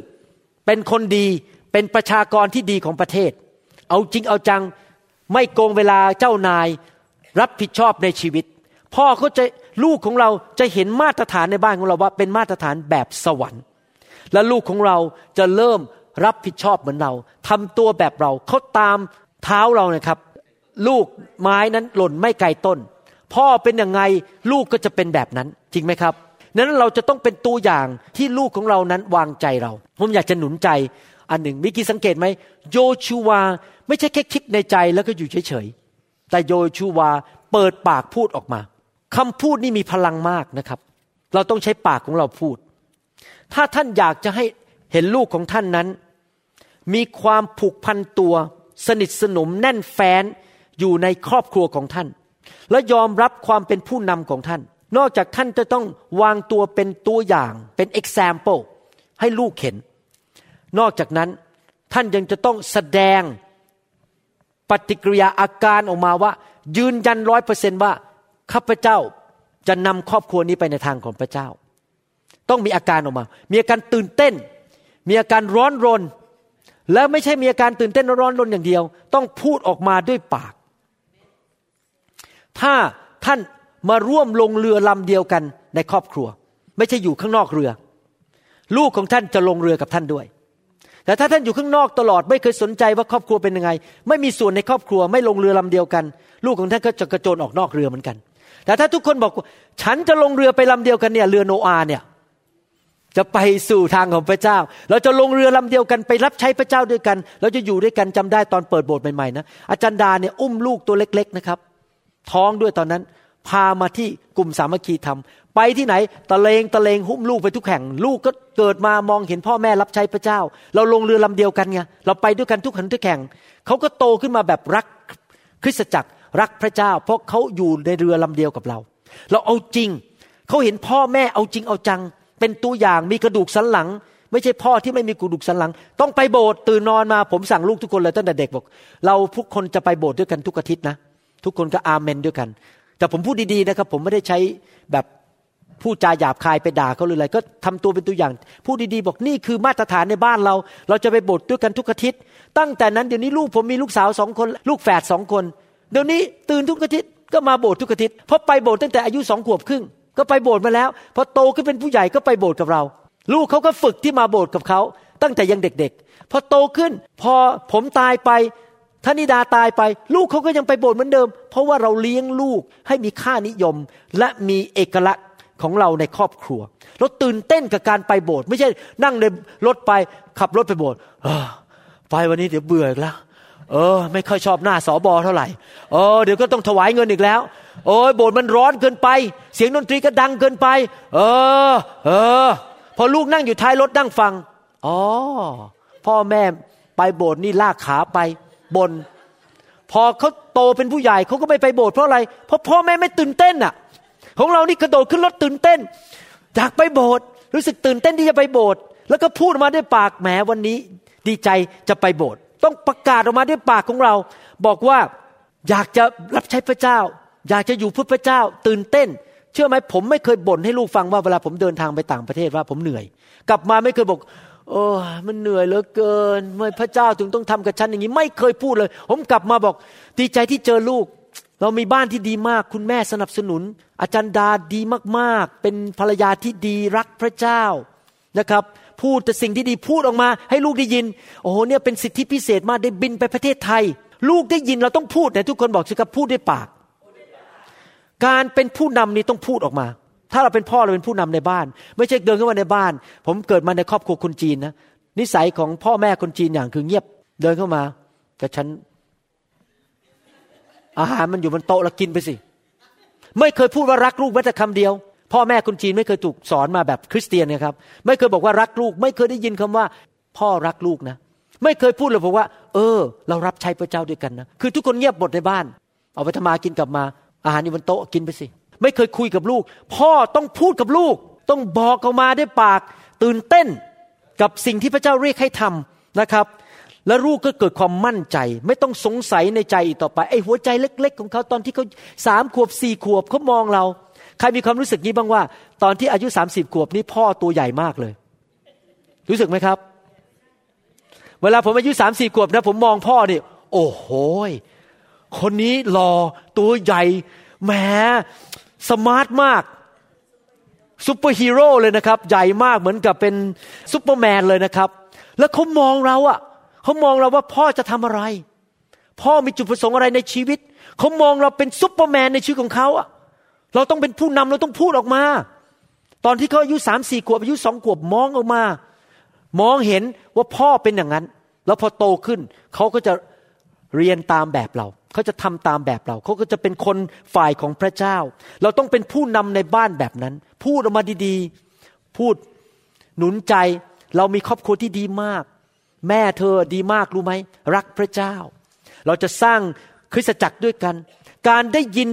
เป็นคนดีเป็นประชากรที่ดีของประเทศ เอาจริงเอาจัง ไม่โกงเวลาเจ้านาย รับผิดชอบในชีวิต พ่อเขาจะลูกของเราจะเห็นมาตรฐานในบ้านของเราว่า เป็นมาตรฐานแบบสวรรค์ และลูกของเราจะเริ่มรับผิดชอบเหมือนเราทำตัวแบบเราเขาตามเท้าเรานะครับ ลูกไม้นั้นหล่นไม่ไกลต้น พ่อเป็นยังไงลูกก็จะเป็นแบบนั้นจริงไหมครับนั้นเราจะต้องเป็นตัวอย่างที่ลูกของเรานั้นวางใจเรา ผมอยากจะหนุนใจอันหนึ่งมิกี้สังเกตไหมโยชูวา ไม่ใช่แค่คิดในใจแล้วก็อยู่เฉยๆ แต่โยชูวาเปิดปากพูดออกมาคำพูดนี่มีพลังมากนะครับ เราต้องใช้ปากของเราพูด ถ้าท่านอยากจะให้เห็นลูกของท่านนั้น มีความผูกพันตัว สนิทสนมแน่นแฟ้นอยู่ในครอบครัวของท่าน และยอมรับความเป็นผู้นำของท่าน นอกจากท่านจะต้องวางตัวเป็นตัวอย่างเป็น example ให้ลูกเห็น นอกจากนั้นท่านยังจะต้องแสดง ปฏิกิริยาอาการออกมาว่า ยืนยันร้อยเปอร์เซนว่าข้าพเจ้าจะนำครอบครัวนี้ไปในทางของพระเจ้า ต้องมีอาการออกมา มีอาการตื่นเต้น มีอาการร้อนรน และไม่ใช่มีอาการตื่นเต้นร้อนรนอย่างเดียว ต้องพูดออกมาด้วยปาก ถ้าท่านมาร่วมลงเรือลำเดียวกันในครอบครัว ไม่ใช่อยู่ข้างนอกเรือ ลูกของท่านจะลงเรือกับท่านด้วย แต่ถ้าท่านอยู่ข้างนอกตลอดไม่เคยสนใจว่าครอบครัวเป็นยังไง ไม่มีส่วนในครอบครัวไม่ลงเรือลำเดียวกัน ลูกของท่านก็จะกระโจนออกนอกเรือเหมือนกัน แต่ถ้าทุกคนบอกฉันจะลงเรือไปลำเดียวกันเนี่ยเรือโนอาเนี่ยจะไปสู่ทางของพระเจ้า เราจะลงเรือลำเดียวกันไปรับใช้พระเจ้าด้วยกัน เราจะอยู่ด้วยกันจำได้ตอนเปิดโบสถ์ใหม่ๆนะอาจารย์ดาเนี่ยอุ้มลูกตัวเล็ก ๆนะครับ ท้องด้วยตอนนั้น พามาที่กลุ่มสามัคคีธรรม ไปที่ไหน ตะเลงตะเลงหุ้มลูกไปทุกแห่ง ลูกก็เกิดมามองเห็นพ่อแม่รับใช้พระเจ้า เราลงเรือลำเดียวกันไงเราไปด้วยกันทุกขันทุกแห่งเขาก็โตขึ้นมาแบบรักคริสตจักรรักพระเจ้า เพราะเขาอยู่ในเรือลำเดียวกับเรา เราเอาจริงเขาเห็นพ่อแม่เอาจริงเอาจัง เป็นตัวอย่างมีกระดูกสันหลัง ไม่ใช่พ่อที่ไม่มีกระดูกสันหลัง ต้องไปโบสถ์ตื่นนอนมาผมสั่งลูกทุกคนเลยตั้งแต่เด็กบอกเราทุกคนจะไปโบสถ์ด้วยกันทุกอาทิตย์นะทุกคนก็อาเมนด้วยกัน แต่ผมพูดดีๆนะครับ ผมไม่ได้ใช้แบบพูดจาหยาบคายไปด่าเขาเลยออะไรก็ทำตัวเป็นตัวอย่างพูดดีๆบอกนี่คือมาตรฐานในบ้านเรา เราจะไปโบสถ์ด้วยกันทุกอาทิตย์ ตั้งแต่นั้นเดี๋ยวนี้ลูกผมมีลูกสาวสองคน ลูกแฝดสองคน เดี๋ยวนี้ตื่นทุกอาทิตย์ก็มาโบสถ์ทุกอาทิตย์เพราะไปโบสถ์ตั้งแต่อายุสองขวบครึ่งก็ไปโบสถ์มาแล้วพอโตขึ้นเป็นผู้ใหญ่ก็ไปโบสถ์กับเรา ลูกเขาก็ฝึกที่มาโบสถ์กับเขาตั้งแต่ยังเด็กๆพอโตขึ้น พอผมตายไป ธนิดาตายไป ลูกเขาก็ยังไปโบสถ์เหมือนเดิม เพราะว่าเราเลี้ยงลูกให้มีค่านิยม และมีเอกลักษณ์ของเราในครอบครัว เราตื่นเต้นกับการไปโบสถ์ไม่ใช่นั่งในรถไปขับรถไปโบสถ์ไปวันนี้เดี๋ยวเบื่ออีกแล้วเออ ไม่ค่อยชอบหน้าสอบอเท่าไหร่เออเดี๋ยวก็ต้องถวายเงินอีกแล้ว โอ้ยโบสถ์มันร้อนเกินไป เสียงดนตรีก็ดังเกินไป เออ เออ พอลูกนั่งอยู่ท้ายรถนั่งฟังอ๋อพ่อแม่ไปโบสถ์นี่ลากขาไป บนพอเขาโตเป็นผู้ใหญ่เขาก็ไม่ไปโบสถ์เพราะอะไร เพราะพ่อแม่ไม่ตื่นเต้นอะ ของเรานี่กระโดดขึ้นรถตื่นเต้นอยากไปโบสถ์รู้สึกตื่นเต้นที่จะไปโบสถ์แล้วก็พูดออกมาด้วยปากแหมวันนี้ ดีใจจะไปโบสถ์ต้องประกาศออกมาด้วยปากของเรา บอกว่าอยากจะรับใช้พระเจ้า อยากจะอยู่เพื่อพระเจ้า ตื่นเต้น เชื่อไหมผมไม่เคยบ่นให้ลูกฟังว่าเวลาผมเดินทางไปต่างประเทศว่าผมเหนื่อย กลับมาไม่เคยบอก โอ้มันเหนื่อยเหลือเกินเมื่อพระเจ้าถึงต้องทำกับฉันอย่างนี้ ไม่เคยพูดเลย ผมกลับมาบอกดีใจที่เจอลูก เรามีบ้านที่ดีมาก คุณแม่สนับสนุน อาจารย์ดาดีมากๆ เป็นภรรยาที่ดีรักพระเจ้านะครับ พูดแต่สิ่งที่ดีพูดออกมา ให้ลูกได้ยิน โอ้โหเนี่ยเป็นสิทธิพิเศษมากได้บินไปประเทศไทย ลูกได้ยินเราต้องพูดแต่ทุกคนบอกสิครับพูดด้วยปาก การเป็นผู้นำนี้ต้องพูดออกมา ถ้าเราเป็นพ่อเราเป็นผู้นำในบ้าน ไม่ใช่เดินเข้ามาในบ้าน ผมเกิดมาในครอบครัวคนจีนนะนิสัยของพ่อแม่คนจีนอย่างคือเงียบเดินเข้ามา แต่ฉัน อาหารมันอยู่บนโต๊ะแล้วกินไปสิ ไม่เคยพูดว่ารักลูกแม้แต่คำเดียว พ่อแม่คนจีนไม่เคยถูกสอนมาแบบคริสเตียนนะครับ ไม่เคยบอกว่ารักลูก ไม่เคยได้ยินคำว่า พ่อรักลูกนะ ไม่เคยพูดเลยบอกว่า เออ เรารับใช้พระเจ้าด้วยกันนะคือทุกคนเงียบหมดในบ้าน เอาไปทำมากินกลับมา อาหารอยู่บนโต๊ะกินไปสิ ไม่เคยคุยกับลูก พ่อต้องพูดกับลูก ต้องบอกออกมาด้วยปาก ตื่นเต้นกับสิ่งที่พระเจ้าเรียกให้ทำนะครับ และลูกก็เกิดความมั่นใจ ไม่ต้องสงสัยในใจอีกต่อไปไอ้หัวใจเล็ก ๆ ของเขาตอนที่เขาสามขวบสี่ขวบเขามองเรา ใครมีความรู้สึกนี้บ้างว่า ตอนที่อายุสามสี่ขวบนี้พ่อตัวใหญ่มากเลย รู้สึกไหมครับ เวลาผมอายุสามสี่ขวบนะผมมองพ่อเนี่ยโอ้โหคนนี้หล่อตัวใหญ่แหม smart มากซูเปอร์ฮีโร่เลยนะครับ ใหญ่มากเหมือนกับเป็นซูเปอร์แมนเลยนะครับ แล้วเขามองเราอะเขามองเราว่าพ่อจะทำอะไร พ่อมีจุดประสงค์อะไรในชีวิต เขามองเราเป็นซูเปอร์แมนในชีวิตของเขาอะเราต้องเป็นผู้นำเราต้องพูดออกมา ตอนที่เขาอายุสามสี่ขวบอายุสองขวบมองออกมา มองเห็นว่าพ่อเป็นอย่างนั้น แล้วพอโตขึ้นเขาก็จะเรียนตามแบบเราเขาจะทำตามแบบเรา เขาก็จะเป็นคนฝ่ายของพระเจ้า เราต้องเป็นผู้นำในบ้านแบบนั้น พูดออกมาดีๆ พูดหนุนใจ เรามีครอบครัวที่ดีมาก แม่เธอดีมากรู้ไหม รักพระเจ้า เราจะสร้างคริสตจักรด้วยกัน การได้ยิน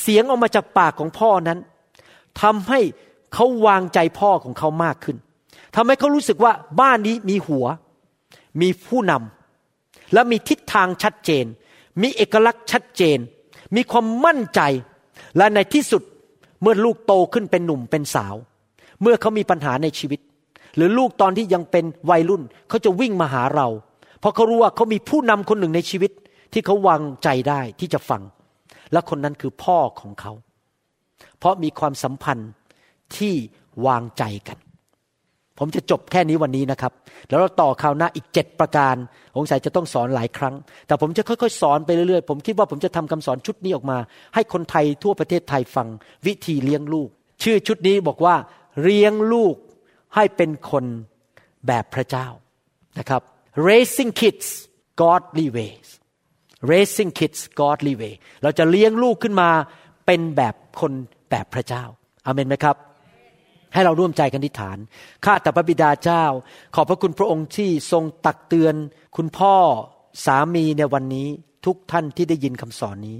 เสียงออกมาจากปากของพ่อนั้นทำให้เขาวางใจพ่อของเขามากขึ้นทำให้เขารู้สึกว่าบ้านนี้มีหัว มีผู้นำและมีทิศทางชัดเจน มีเอกลักษณ์ชัดเจน มีความมั่นใจ และในที่สุดเมื่อลูกโตขึ้นเป็นหนุ่มเป็นสาว เมื่อเขามีปัญหาในชีวิต หรือลูกตอนที่ยังเป็นวัยรุ่นเขาจะวิ่งมาหาเรา เพราะเขารู้ว่าเขามีผู้นำคนหนึ่งในชีวิต ที่เขาวางใจได้ที่จะฟัง และคนนั้นคือพ่อของเขา เพราะมีความสัมพันธ์ที่วางใจกัน ผมจะจบแค่นี้วันนี้นะครับ แล้วเราต่อคราวหน้าอีกเจ็ดประการสงสัยจะต้องสอนหลายครั้ง แต่ผมจะค่อยๆ สอนไปเรื่อยๆ ผมคิดว่าผมจะทำคำสอนชุดนี้ออกมา ให้คนไทยทั่วประเทศไทยฟัง วิธีเลี้ยงลูก ชื่อชุดนี้บอกว่าเลี้ยงลูกให้เป็นคนแบบพระเจ้านะครับ raising kids godly ways raising kids godly way เราจะเลี้ยงลูกขึ้นมาเป็นแบบคนแบบพระเจ้าอาเมนไหมครับ ให้เราร่วมใจกันทิฐาน ข้าแต่พระบิดาเจ้า ขอบพระคุณพระองค์ที่ทรงตักเตือน คุณพ่อสามีในวันนี้ทุกท่านที่ได้ยินคำสอนนี้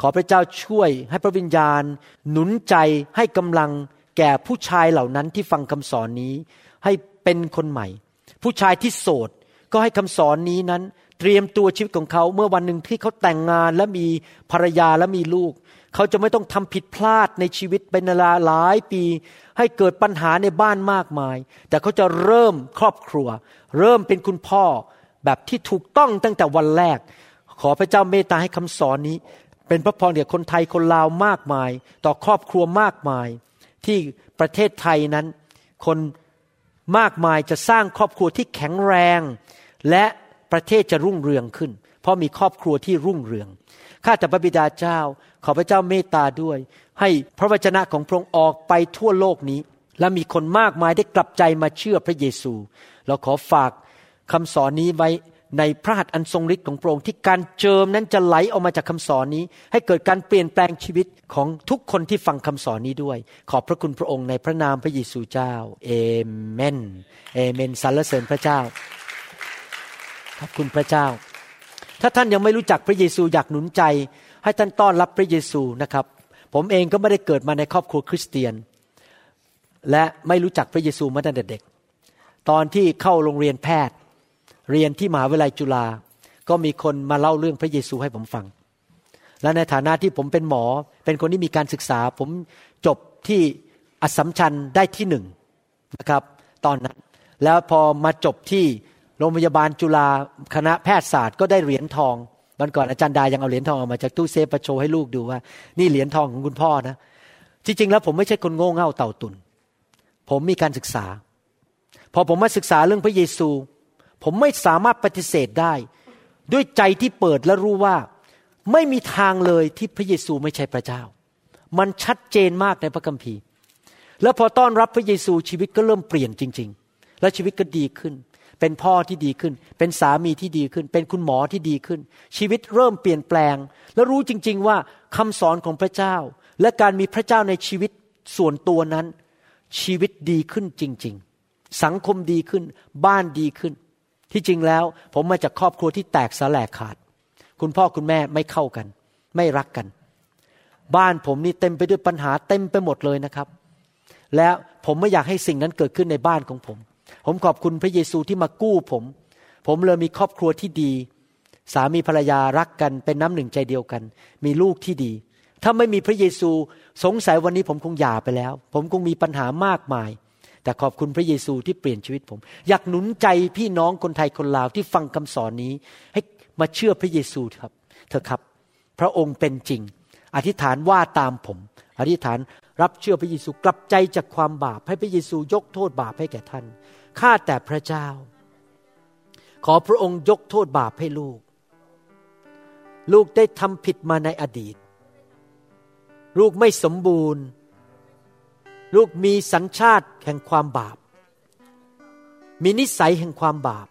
ขอพระเจ้าช่วยให้พระวิญญาณ หนุนใจให้กำลังแก่ผู้ชายเหล่านั้นที่ฟังคำสอนนี้ ให้เป็นคนใหม่ ผู้ชายที่โสดก็ให้คำสอนนี้นั้น เตรียมตัวชีวิตของเขาเมื่อวันหนึ่งที่เขาแต่งงานและมีภรรยาและมีลูก เขาจะไม่ต้องทำผิดพลาดในชีวิตเป็นเวลาหลายปี ให้เกิดปัญหาในบ้านมากมาย แต่เขาจะเริ่มครอบครัว เริ่มเป็นคุณพ่อแบบที่ถูกต้องตั้งแต่วันแรก ขอพระเจ้าเมตตาให้คำสอนนี้ เป็นพระพรแก่คนไทยคนลาวมากมาย ต่อครอบครัวมากมาย ที่ประเทศไทยนั้น คนมากมายจะสร้างครอบครัวที่แข็งแรง และประเทศจะรุ่งเรืองขึ้น เพราะมีครอบครัวที่รุ่งเรืองข้าแต่พระบิดาเจ้า ขอพระเจ้าเมตตาด้วย ให้พระวจนะของพระองค์ออกไปทั่วโลกนี้ และมีคนมากมายได้กลับใจมาเชื่อพระเยซู เราขอฝากคำสอนนี้ไว้ในพระหัตถ์อันทรงฤทธิ์ของพระองค์ที่การเจิมนั้นจะไหลออกมาจากคำสอนนี้ ให้เกิดการเปลี่ยนแปลงชีวิตของทุกคนที่ฟังคำสอนนี้ด้วย ขอบพระคุณพระองค์ในพระนามพระเยซูเจ้าเอเมนเอเมนสรรเสริญพระเจ้าขอบคุณพระเจ้า ถ้าท่านยังไม่รู้จักพระเยซูอยากหนุนใจ ให้ท่านต้อนรับพระเยซูนะครับ ผมเองก็ไม่ได้เกิดมาในครอบครัวคริสเตียน และไม่รู้จักพระเยซูมาตั้งแต่เด็ก ตอนที่เข้าโรงเรียนแพทย์ เรียนที่มหาวิทยาลัยจุฬาก็มีคนมาเล่าเรื่องพระเยซูให้ผมฟัง และในฐานะที่ผมเป็นหมอ เป็นคนที่มีการศึกษา ผมจบที่อัสสัมชัญได้ที่หนึ่งนะครับ ตอนนั้น แล้วพอมาจบที่โรงพยาบาลจุฬาคณะแพทยศาสตร์ก็ได้เหรียญทอง วันก่อนอาจารย์ดายังเอาเหรียญทองออกมาจากตู้เซฟมาโชว์ให้ลูกดูว่า นี่เหรียญทองของคุณพ่อนะ จริง ๆ แล้วผมไม่ใช่คนโง่เง่าเต่าตุน ผมมีการศึกษา พอผมมาศึกษาเรื่องพระเยซู ผมไม่สามารถปฏิเสธได้ ด้วยใจที่เปิดและรู้ว่า ไม่มีทางเลยที่พระเยซูไม่ใช่พระเจ้า มันชัดเจนมากในพระคัมภีร์ แล้วพอต้อนรับพระเยซูชีวิตก็เริ่มเปลี่ยนจริง ๆ และชีวิตก็ดีขึ้น เป็นพ่อที่ดีขึ้น เป็นสามีที่ดีขึ้น เป็นคุณหมอที่ดีขึ้น ชีวิตเริ่มเปลี่ยนแปลง และรู้จริง ๆ ว่าคำสอนของพระเจ้า และการมีพระเจ้าในชีวิตส่วนตัวนั้น ชีวิตดีขึ้นจริง ๆ สังคมดีขึ้น บ้านดีขึ้น ที่จริงแล้วผมมาจากครอบครัวที่แตกสลายขาด คุณพ่อคุณแม่ไม่เข้ากัน ไม่รักกัน บ้านผมนี่เต็มไปด้วยปัญหาเต็มไปหมดเลยนะครับ และผมไม่อยากให้สิ่งนั้นเกิดขึ้นในบ้านของผม ผมขอบคุณพระเยซูที่มากู้ผม ผมเลยมีครอบครัวที่ดี สามีภรรยารักกันเป็นน้ำหนึ่งใจเดียวกัน มีลูกที่ดี ถ้าไม่มีพระเยซูสงสัยวันนี้ผมคงหย่าไปแล้ว ผมคงมีปัญหามากมาย แต่ขอบคุณพระเยซูที่เปลี่ยนชีวิตผม อยากหนุนใจพี่น้องคนไทยคนลาวที่ฟังคำสอนนี้ ให้มาเชื่อพระเยซูครับเถอะครับ พระองค์เป็นจริง อธิษฐานว่าตามผม อธิษฐานรับเชื่อพระเยซูกลับใจจากความบาป ให้พระเยซูยกโทษบาปให้แก่ท่าน ข้าแต่พระเจ้า ขอพระองค์ยกโทษบาปให้ลูก ลูกได้ทำผิดมาในอดีต ลูกไม่สมบูรณ์ ลูกมีสัญชาติแห่งความบาป มีนิสัยแห่งความบาป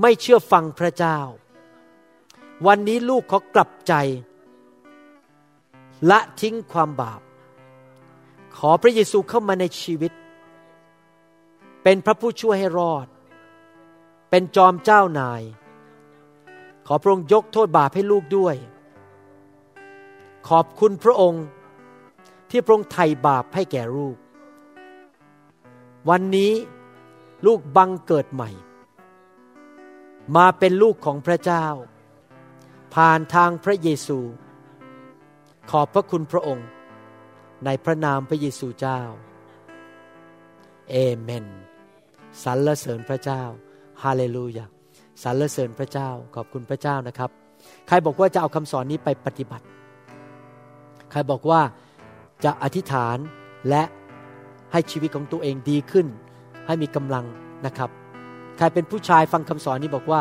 ไม่เชื่อฟังพระเจ้า วันนี้ลูกขอกลับใจ ละทิ้งความบาป ขอพระเยซูเข้ามาในชีวิต เป็นพระผู้ช่วยให้รอด เป็นจอมเจ้านาย ขอพระองค์ยกโทษบาปให้ลูกด้วย ขอบคุณพระองค์ที่พระองค์ไถ่บาปให้แก่ลูก วันนี้ลูกบังเกิดใหม่ มาเป็นลูกของพระเจ้า ผ่านทางพระเยซู ขอบพระคุณพระองค์ ในพระนามพระเยซูเจ้า เอเมน สรรเสริญพระเจ้าฮาเลลูยาสรรเสริญพระเจ้าขอบคุณพระเจ้านะครับ ใครบอกว่าจะเอาคำสอนนี้ไปปฏิบัติ ใครบอกว่าจะอธิษฐานและให้ชีวิตของตัวเองดีขึ้น ให้มีกำลังนะครับ ใครเป็นผู้ชายฟังคำสอนนี้บอกว่า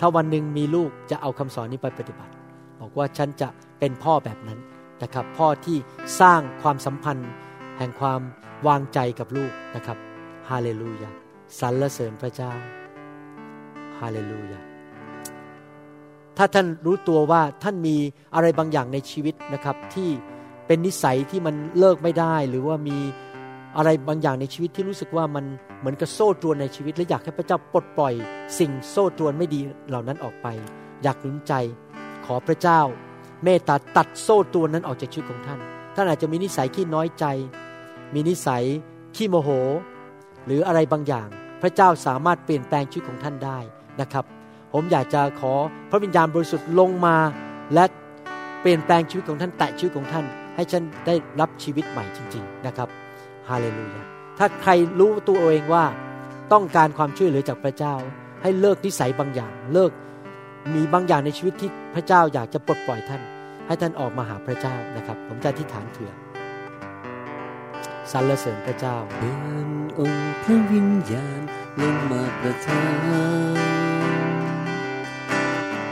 ถ้าวันหนึ่งมีลูกจะเอาคำสอนนี้ไปปฏิบัติ บอกว่าฉันจะเป็นพ่อแบบนั้นนะครับ พ่อที่สร้างความสัมพันธ์ แห่งความวางใจกับลูกนะครับฮาเลลูยา สรรเสริญพระเจ้าฮาเลลูยาถ้าท่านรู้ตัวว่าท่านมีอะไรบางอย่างในชีวิตนะครับ ที่เป็นนิสัยที่มันเลิกไม่ได้ หรือว่ามีอะไรบางอย่างในชีวิตที่รู้สึกว่ามันเหมือนกับโซ่ตรวนในชีวิต และอยากให้พระเจ้าปลดปล่อย สิ่งโซ่ตรวนไม่ดีเหล่านั้นออกไป อยากหนุนใจ ขอพระเจ้า เมตตาตัดโซ่ตรวนนั้นออกจากชีวิตของท่าน ท่านอาจจะมีนิสัยขี้น้อยใจ มีนิสัยขี้โมโห หรืออะไรบางอย่าง พระเจ้าสามารถเปลี่ยนแปลงชีวิตของท่านได้นะครับ ผมอยากจะขอพระวิญญาณบริสุทธิ์ลงมา และเปลี่ยนแปลงชีวิตของท่านแตะชีวิตของท่าน ให้ฉันได้รับชีวิตใหม่จริง ๆ นะครับฮาเลลูยาถ้าใครรู้ตัวเองว่าต้องการความช่วยเหลือจากพระเจ้า ให้เลิกนิสัยบางอย่าง เลิกมีบางอย่างในชีวิตที่พระเจ้าอยากจะปลดปล่อยท่าน ให้ท่านออกมาหาพระเจ้านะครับ ผมจะอธิษฐานเผื่อสรรเสริญพระเจ้า องค์พระวิญญาณลงมาประทาน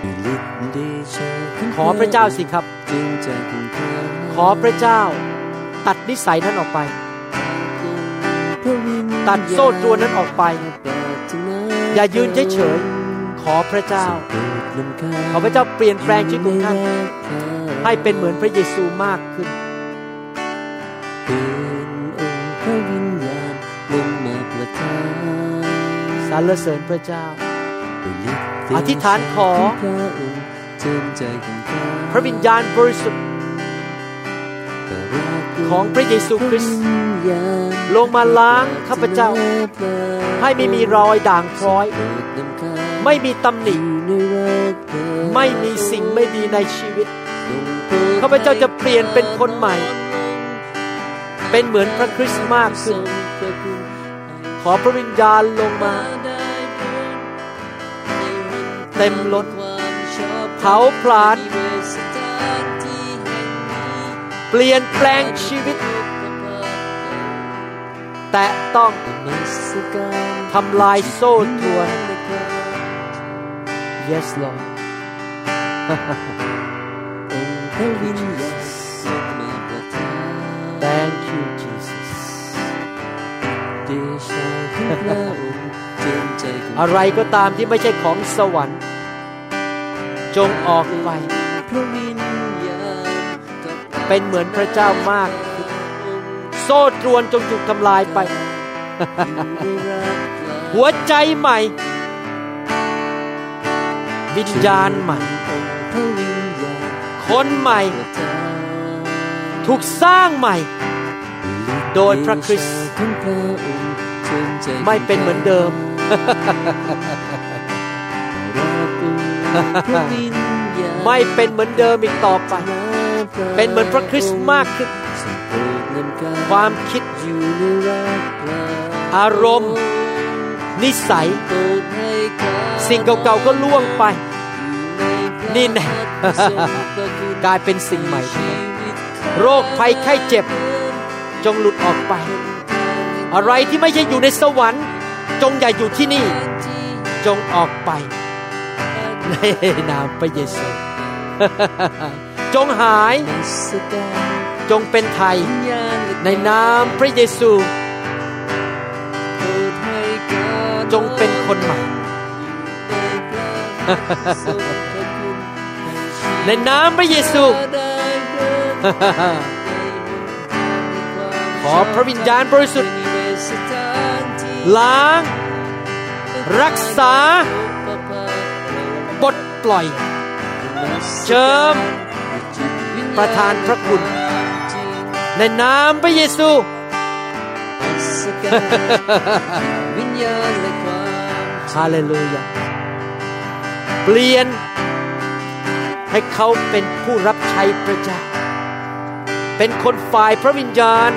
ด้วยฤทธิ์เดชะขอพระเจ้าสิครับ จึงใจของข้าขอพระเจ้า ตัดนิสัยนั้นออกไป ตัดโซ่ตรวนนั้นออกไป อย่ายืนเฉยขอพระเจ้า ขอพระเจ้าเปลี่ยนแปลงชีวิตของท่านให้เป็นเหมือนพระเยซูมากขึ้น สรรเสริญพระเจ้าด้วยฤทธิ์เดชะอธิษฐานขอของพระองค์เจิมใจของข้าพระวิญญาณบริสุทธิ์ของพระเยซูคริสต์ลงมาล้างข้าพเจ้า ให้ไม่มีรอยด่างพร้อย ไม่มีตำหนิ ไม่มีสิ่งไม่ดีในชีวิต ข้าพเจ้าจะเปลี่ยนเป็นคนใหม่ เป็นเหมือนพระคริสต์มากขึ้น ขอพระวิญญาณลงมา เต็มล้นเผาผลาญเปลี่ยนแปลงชีวิต แต่ต้องทำลายโซ่ตรวน yes Lord พระวิญญาณลงมาประทาน thank you Jesus เดชะของพระองค์เจิมใจของอะไรก็ตามที่ไม่ใช่ของสวรรค์ จงออกไปพระวิญญาณกับเป็นเหมือนพระเจ้ามากขึ้นโซ่ตรวนจงถูกทำลายไป หัวใจใหม่ วิญญาณใหม่พระวิญญาณคนใหม่ประทานถูกสร้างใหม่ โดยพระคริสต์ของพระองค์เจิมใจไม่เป็นเหมือนเดิม ไม่เป็นเหมือนเดิมอีกต่อไป เป็นเหมือนพระคริสต์มากขึ้น ความคิดอยู่ในอารมณ์ นิสัย สิ่งเก่าๆก็ล่วงไป นี่แน่ทรงกลายเป็นสิ่งใหม่ โรคภัยไข้เจ็บ จงหลุดออกไป อะไรที่ไม่ใช่อยู่ในสวรรค์ จงอย่าอยู่ที่นี่ จงออกไป ในนามพระเยซู จงหายนัสการจงเป็นไทยวิญญาณและในนามพระเยซูโปรดให้ข้าจงเป็นคนใหม่ทรงพระคุณในนามพระเยซูได้เดินขอพระวิญญาณบริสุทธิ์ในสถานที่ล้าง รักษา ปลดปล่อย เจิม ประทานพระคุณ ในนามพระเยซูวิญญาณและความฮาเลลูยาเปลี่ยน ให้เขาเป็นผู้รับใช้พระเจ้า เป็นคนฝ่ายพระวิญญาณ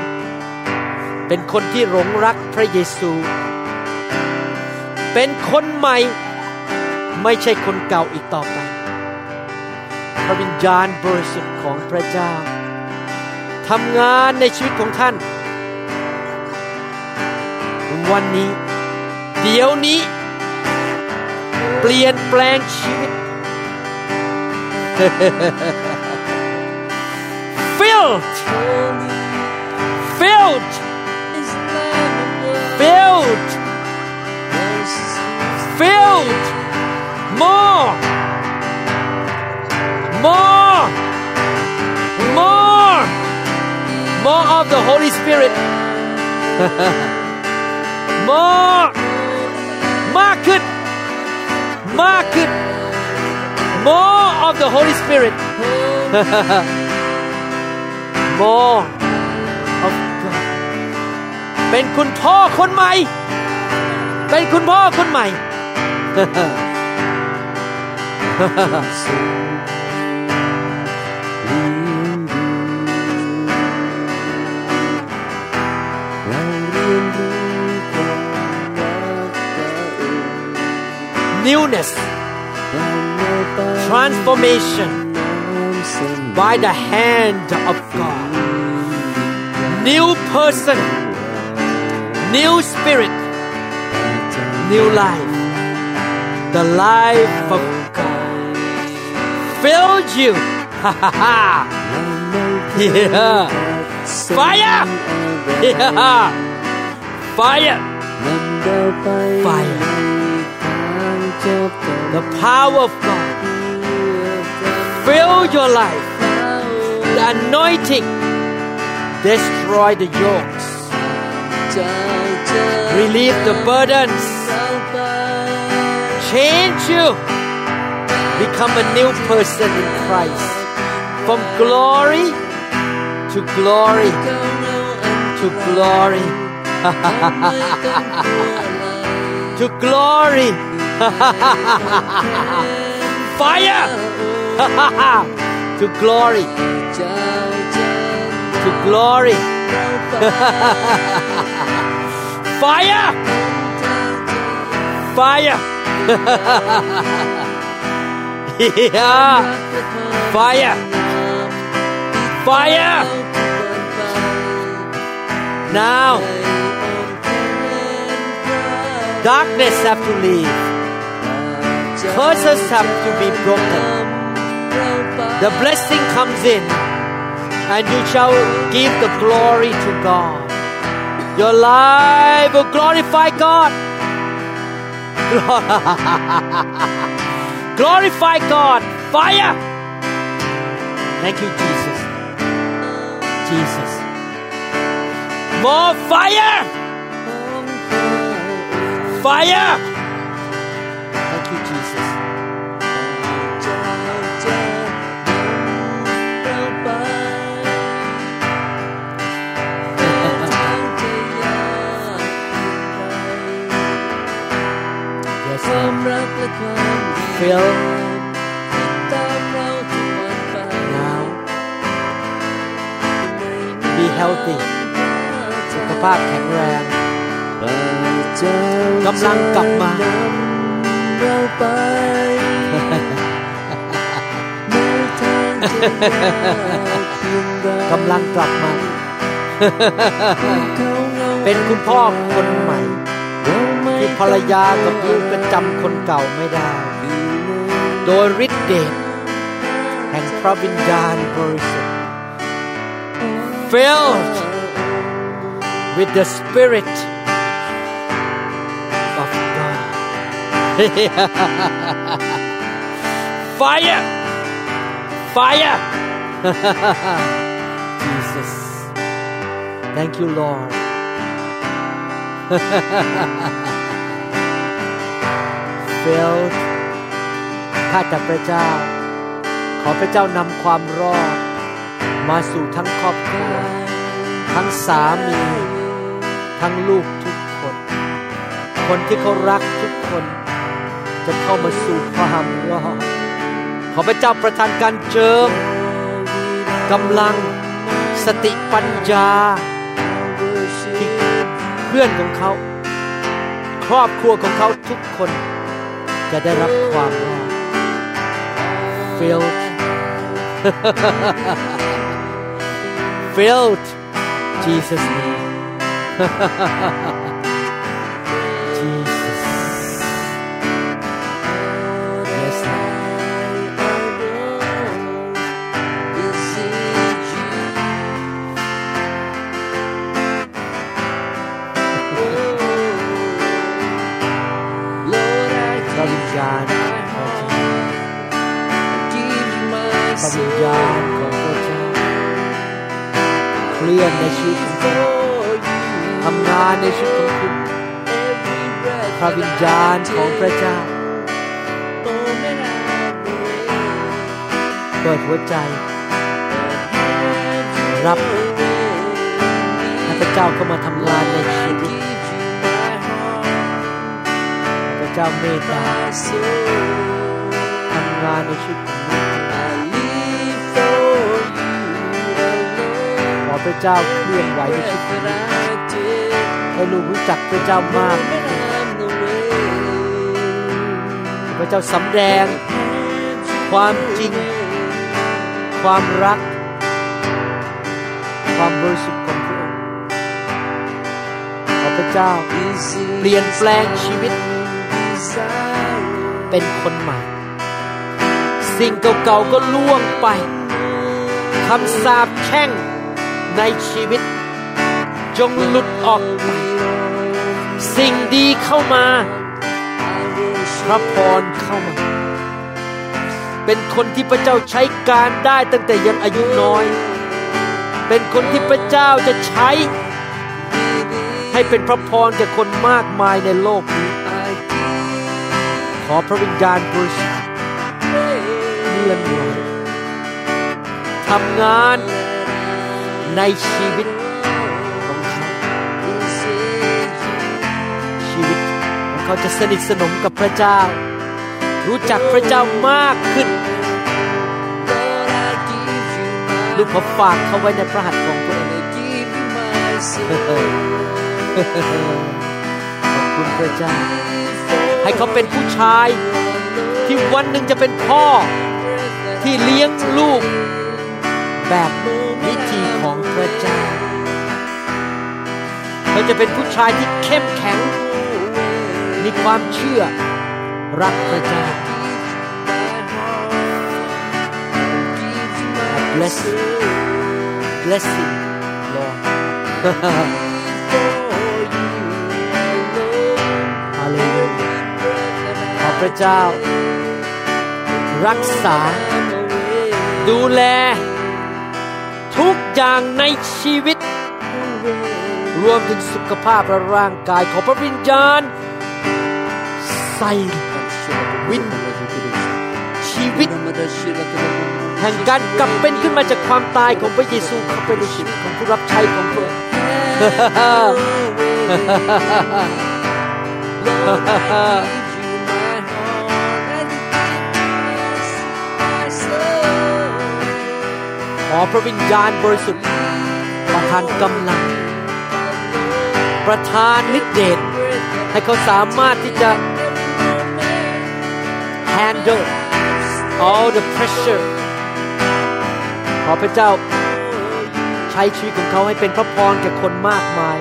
เป็นคนที่หลงรักพระเยซู เป็นคนใหม่ ไม่ใช่คนเก่าอีกต่อไป พระวิญญาณบริสุทธิ์ของพระเจ้าทำงานในชีวิตของท่าน วันนี้ เดี๋ยวนี้ เปลี่ยนแปลงชีวิต filled filled filled filled more more more more of the Holy Spirit more มากขึ้น มากขึ้น more of the Holy Spirit more of God เป็นคุณพ่อคนใหม่ เป็นคุณพ่อคนใหม่ newness เราไม่ไป transformation น้ำส้ม by the hand of God new person new spirit new life the life of God filled you yeah fire yeah fire นำเราไป Fire ในทางเจ้ากัน the power of God เพื่อ fill your life เรา the anointing destroy the yokes เจ้าจะ relieve the burdens เราไป change you Become a new person in Christ. From glory to glory to glory. to glory. Fire. to glory. To glory. Fire. Fire yeah. Fire. Fire. Now. Darkness have to leave. Curses have to be broken. The blessing comes in and you shall give the glory to God. Your life will glorify God glorify God. Fire. Thank you Jesus. Jesus. More fire. Fire. Thank you Jesus. เค วามรักและความดี Fill ติดตามเราทุกวันไป now ไม่ be healthy สุขภาพแข็งแรงพระเจ้ากำลังกลับมาจะนำเราไปในทางที่ยากเพียงใดกำลังกลับมาเขาเหงาเป็นคุณพ่อคนใหม่เราไม่ที่ภรรยากับลูกก็จำคนเก่าไม่ได้ โดยฤทธิเดชแห่งพระวิญญาณบริสุทธิ์ filled with the spirit of God fire fire Jesus thank you Lord filled ข้าแต่พระเจ้า ขอพระเจ้านำความรอด มาสู่ทั้งครอบครัว ทั้งสามี ทั้งลูกทุกคน คนที่เขารักทุกคน จะเข้ามาสู่ความรอด ขอพระเจ้าประทานการเจิมกำลังสติปัญญาที่เพื่อนของเขา ครอบครัวของเขาทุกคนจะได้รับความรอด filled filled Jesus name พระวิญญาณของพระเจ้า เปิดหัวใจ รับให้พระเจ้าเข้ามาทำงานในชีวิตพระเจ้าเมตตาทำงานในชีวิตขอพระเจ้าเคลื่อนไหวในชีวิตให้ลูกรู้จักพระเจ้ามาก พระเจ้าสำแดง ความจริง ความรัก ความบริสุทธิ์ของพระองค์ขอพระเจ้าเปลี่ยนแปลงชีวิต เป็นคนใหม่ สิ่งเก่าๆก็ล่วงไปคำสาปแช่งในชีวิต จงหลุดออกไป สิ่งดีเข้ามา พระพรเข้ามา เป็นคนที่พระเจ้าใช้การได้ตั้งแต่ยังอายุน้อย เป็นคนที่พระเจ้าจะใช้ ให้เป็นพระพรแก่คนมากมายในโลกนี้ ขอพระวิญญาณบริสุทธิ์เลื่อนไหวทำงานในชีวิต เขาจะสนิทสนมกับพระเจ้า รู้จักพระเจ้ามากขึ้น ลูกขอฝากเขาไว้ในพระหัตถ์ของพระองค์ขอบคุณพระเจ้า ให้เขาเป็นผู้ชายที่วันหนึ่งจะเป็นพ่อที่เลี้ยงลูก แบบวิธีของพระเจ้าเขาจะเป็นผู้ชายที่เข้มแข็ง มีความเชื่อรักพระเจ้า bless bless you Lord ขอพระเจ้า รักษา ดูแล ทุกอย่างในชีวิต รวมถึงสุขภาพและร่างกายของพระวิญญาณ ใส่วิญชีวิตแห่งการกลับเป็นขึ้นมาจากความตายของพระเยซูเข้าไปในชีวิตของผู้รับใช้ของพระองค์ขอพระวิญญาณบริสุทธิ์ประทานกำลัง ประทานฤทธิ์เดชให้เขาสามารถที่จะ handle all the pressure ขอพระเจ้าใช้ชีวิตของเขาให้เป็นพระพรแก่คนมากมาย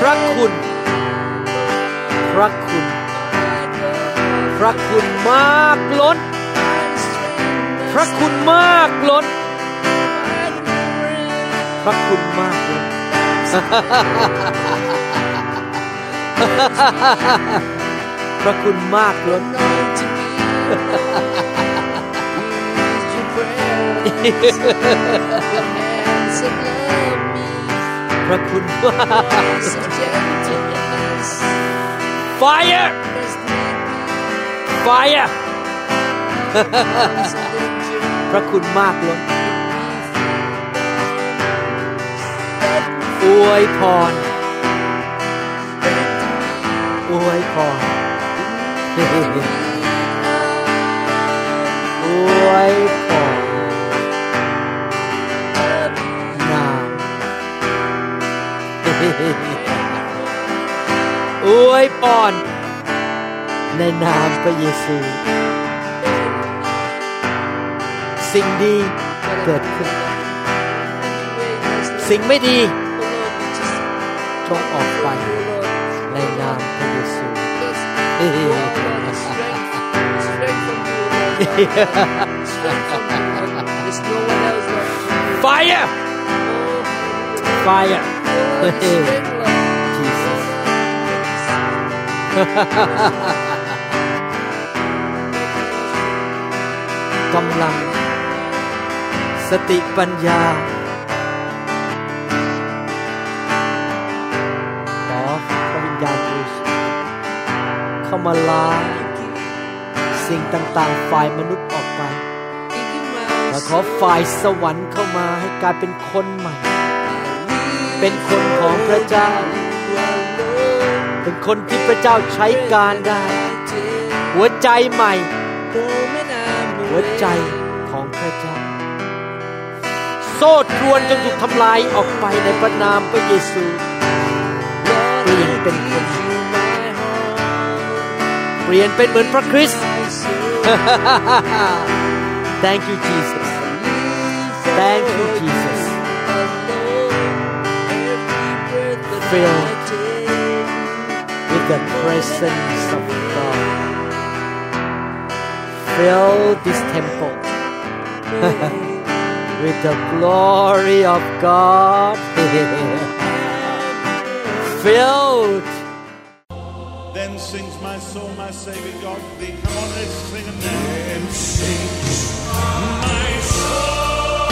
พระคุณ พระคุณ พระคุณมากล้น พระคุณมากล้น ระคุณมากล้นพระคุณมากล้นพระคุณมาก Fire Fire พระคุณมากล้น อวยพรอวยพรอวยพรนามอวยพรในนามพระเยซู สิ่งดีเกิดขึ้น สิ่งไม่ดี จงออกไป ในนามพระเยซู Fire Fire Jesus กำลัง สติปัญญา มาล้างสิ่งต่างๆ ฝ่ายมนุษย์ออกไปและขอฝ่ายสวรรค์เข้ามาให้กลายเป็นคนใหม่ เป็นคนของพระเจ้า เป็นคนที่พระเจ้าใช้การได้ หัวใจใหม่ หัวใจของพระเจ้า โซ่ตรวนจงถูกทำลายออกไปในพระนามพระเยซูเปลี่ยนเป็นคน เปลี่ยนเป็นเหมือนพระคริสต์ Thank you Jesus Thank you Jesus Filled with the presence of God Fill this temple with the glory of God Filled Then sings my soul, my Savior God to thee. Come on, let's sing it now. Then sings my soul,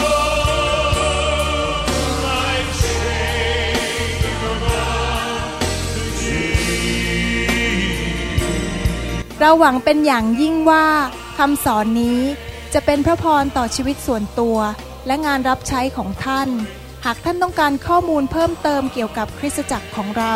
God to เราหวังเป็นอย่างยิ่งว่าคำสอนนี้จะเป็นพระพรต่อชีวิตส่วนตัวและงานรับใช้ของท่าน หากท่านต้องการข้อมูลเพิ่มเติมเกี่ยวกับคริสตจักรของเรา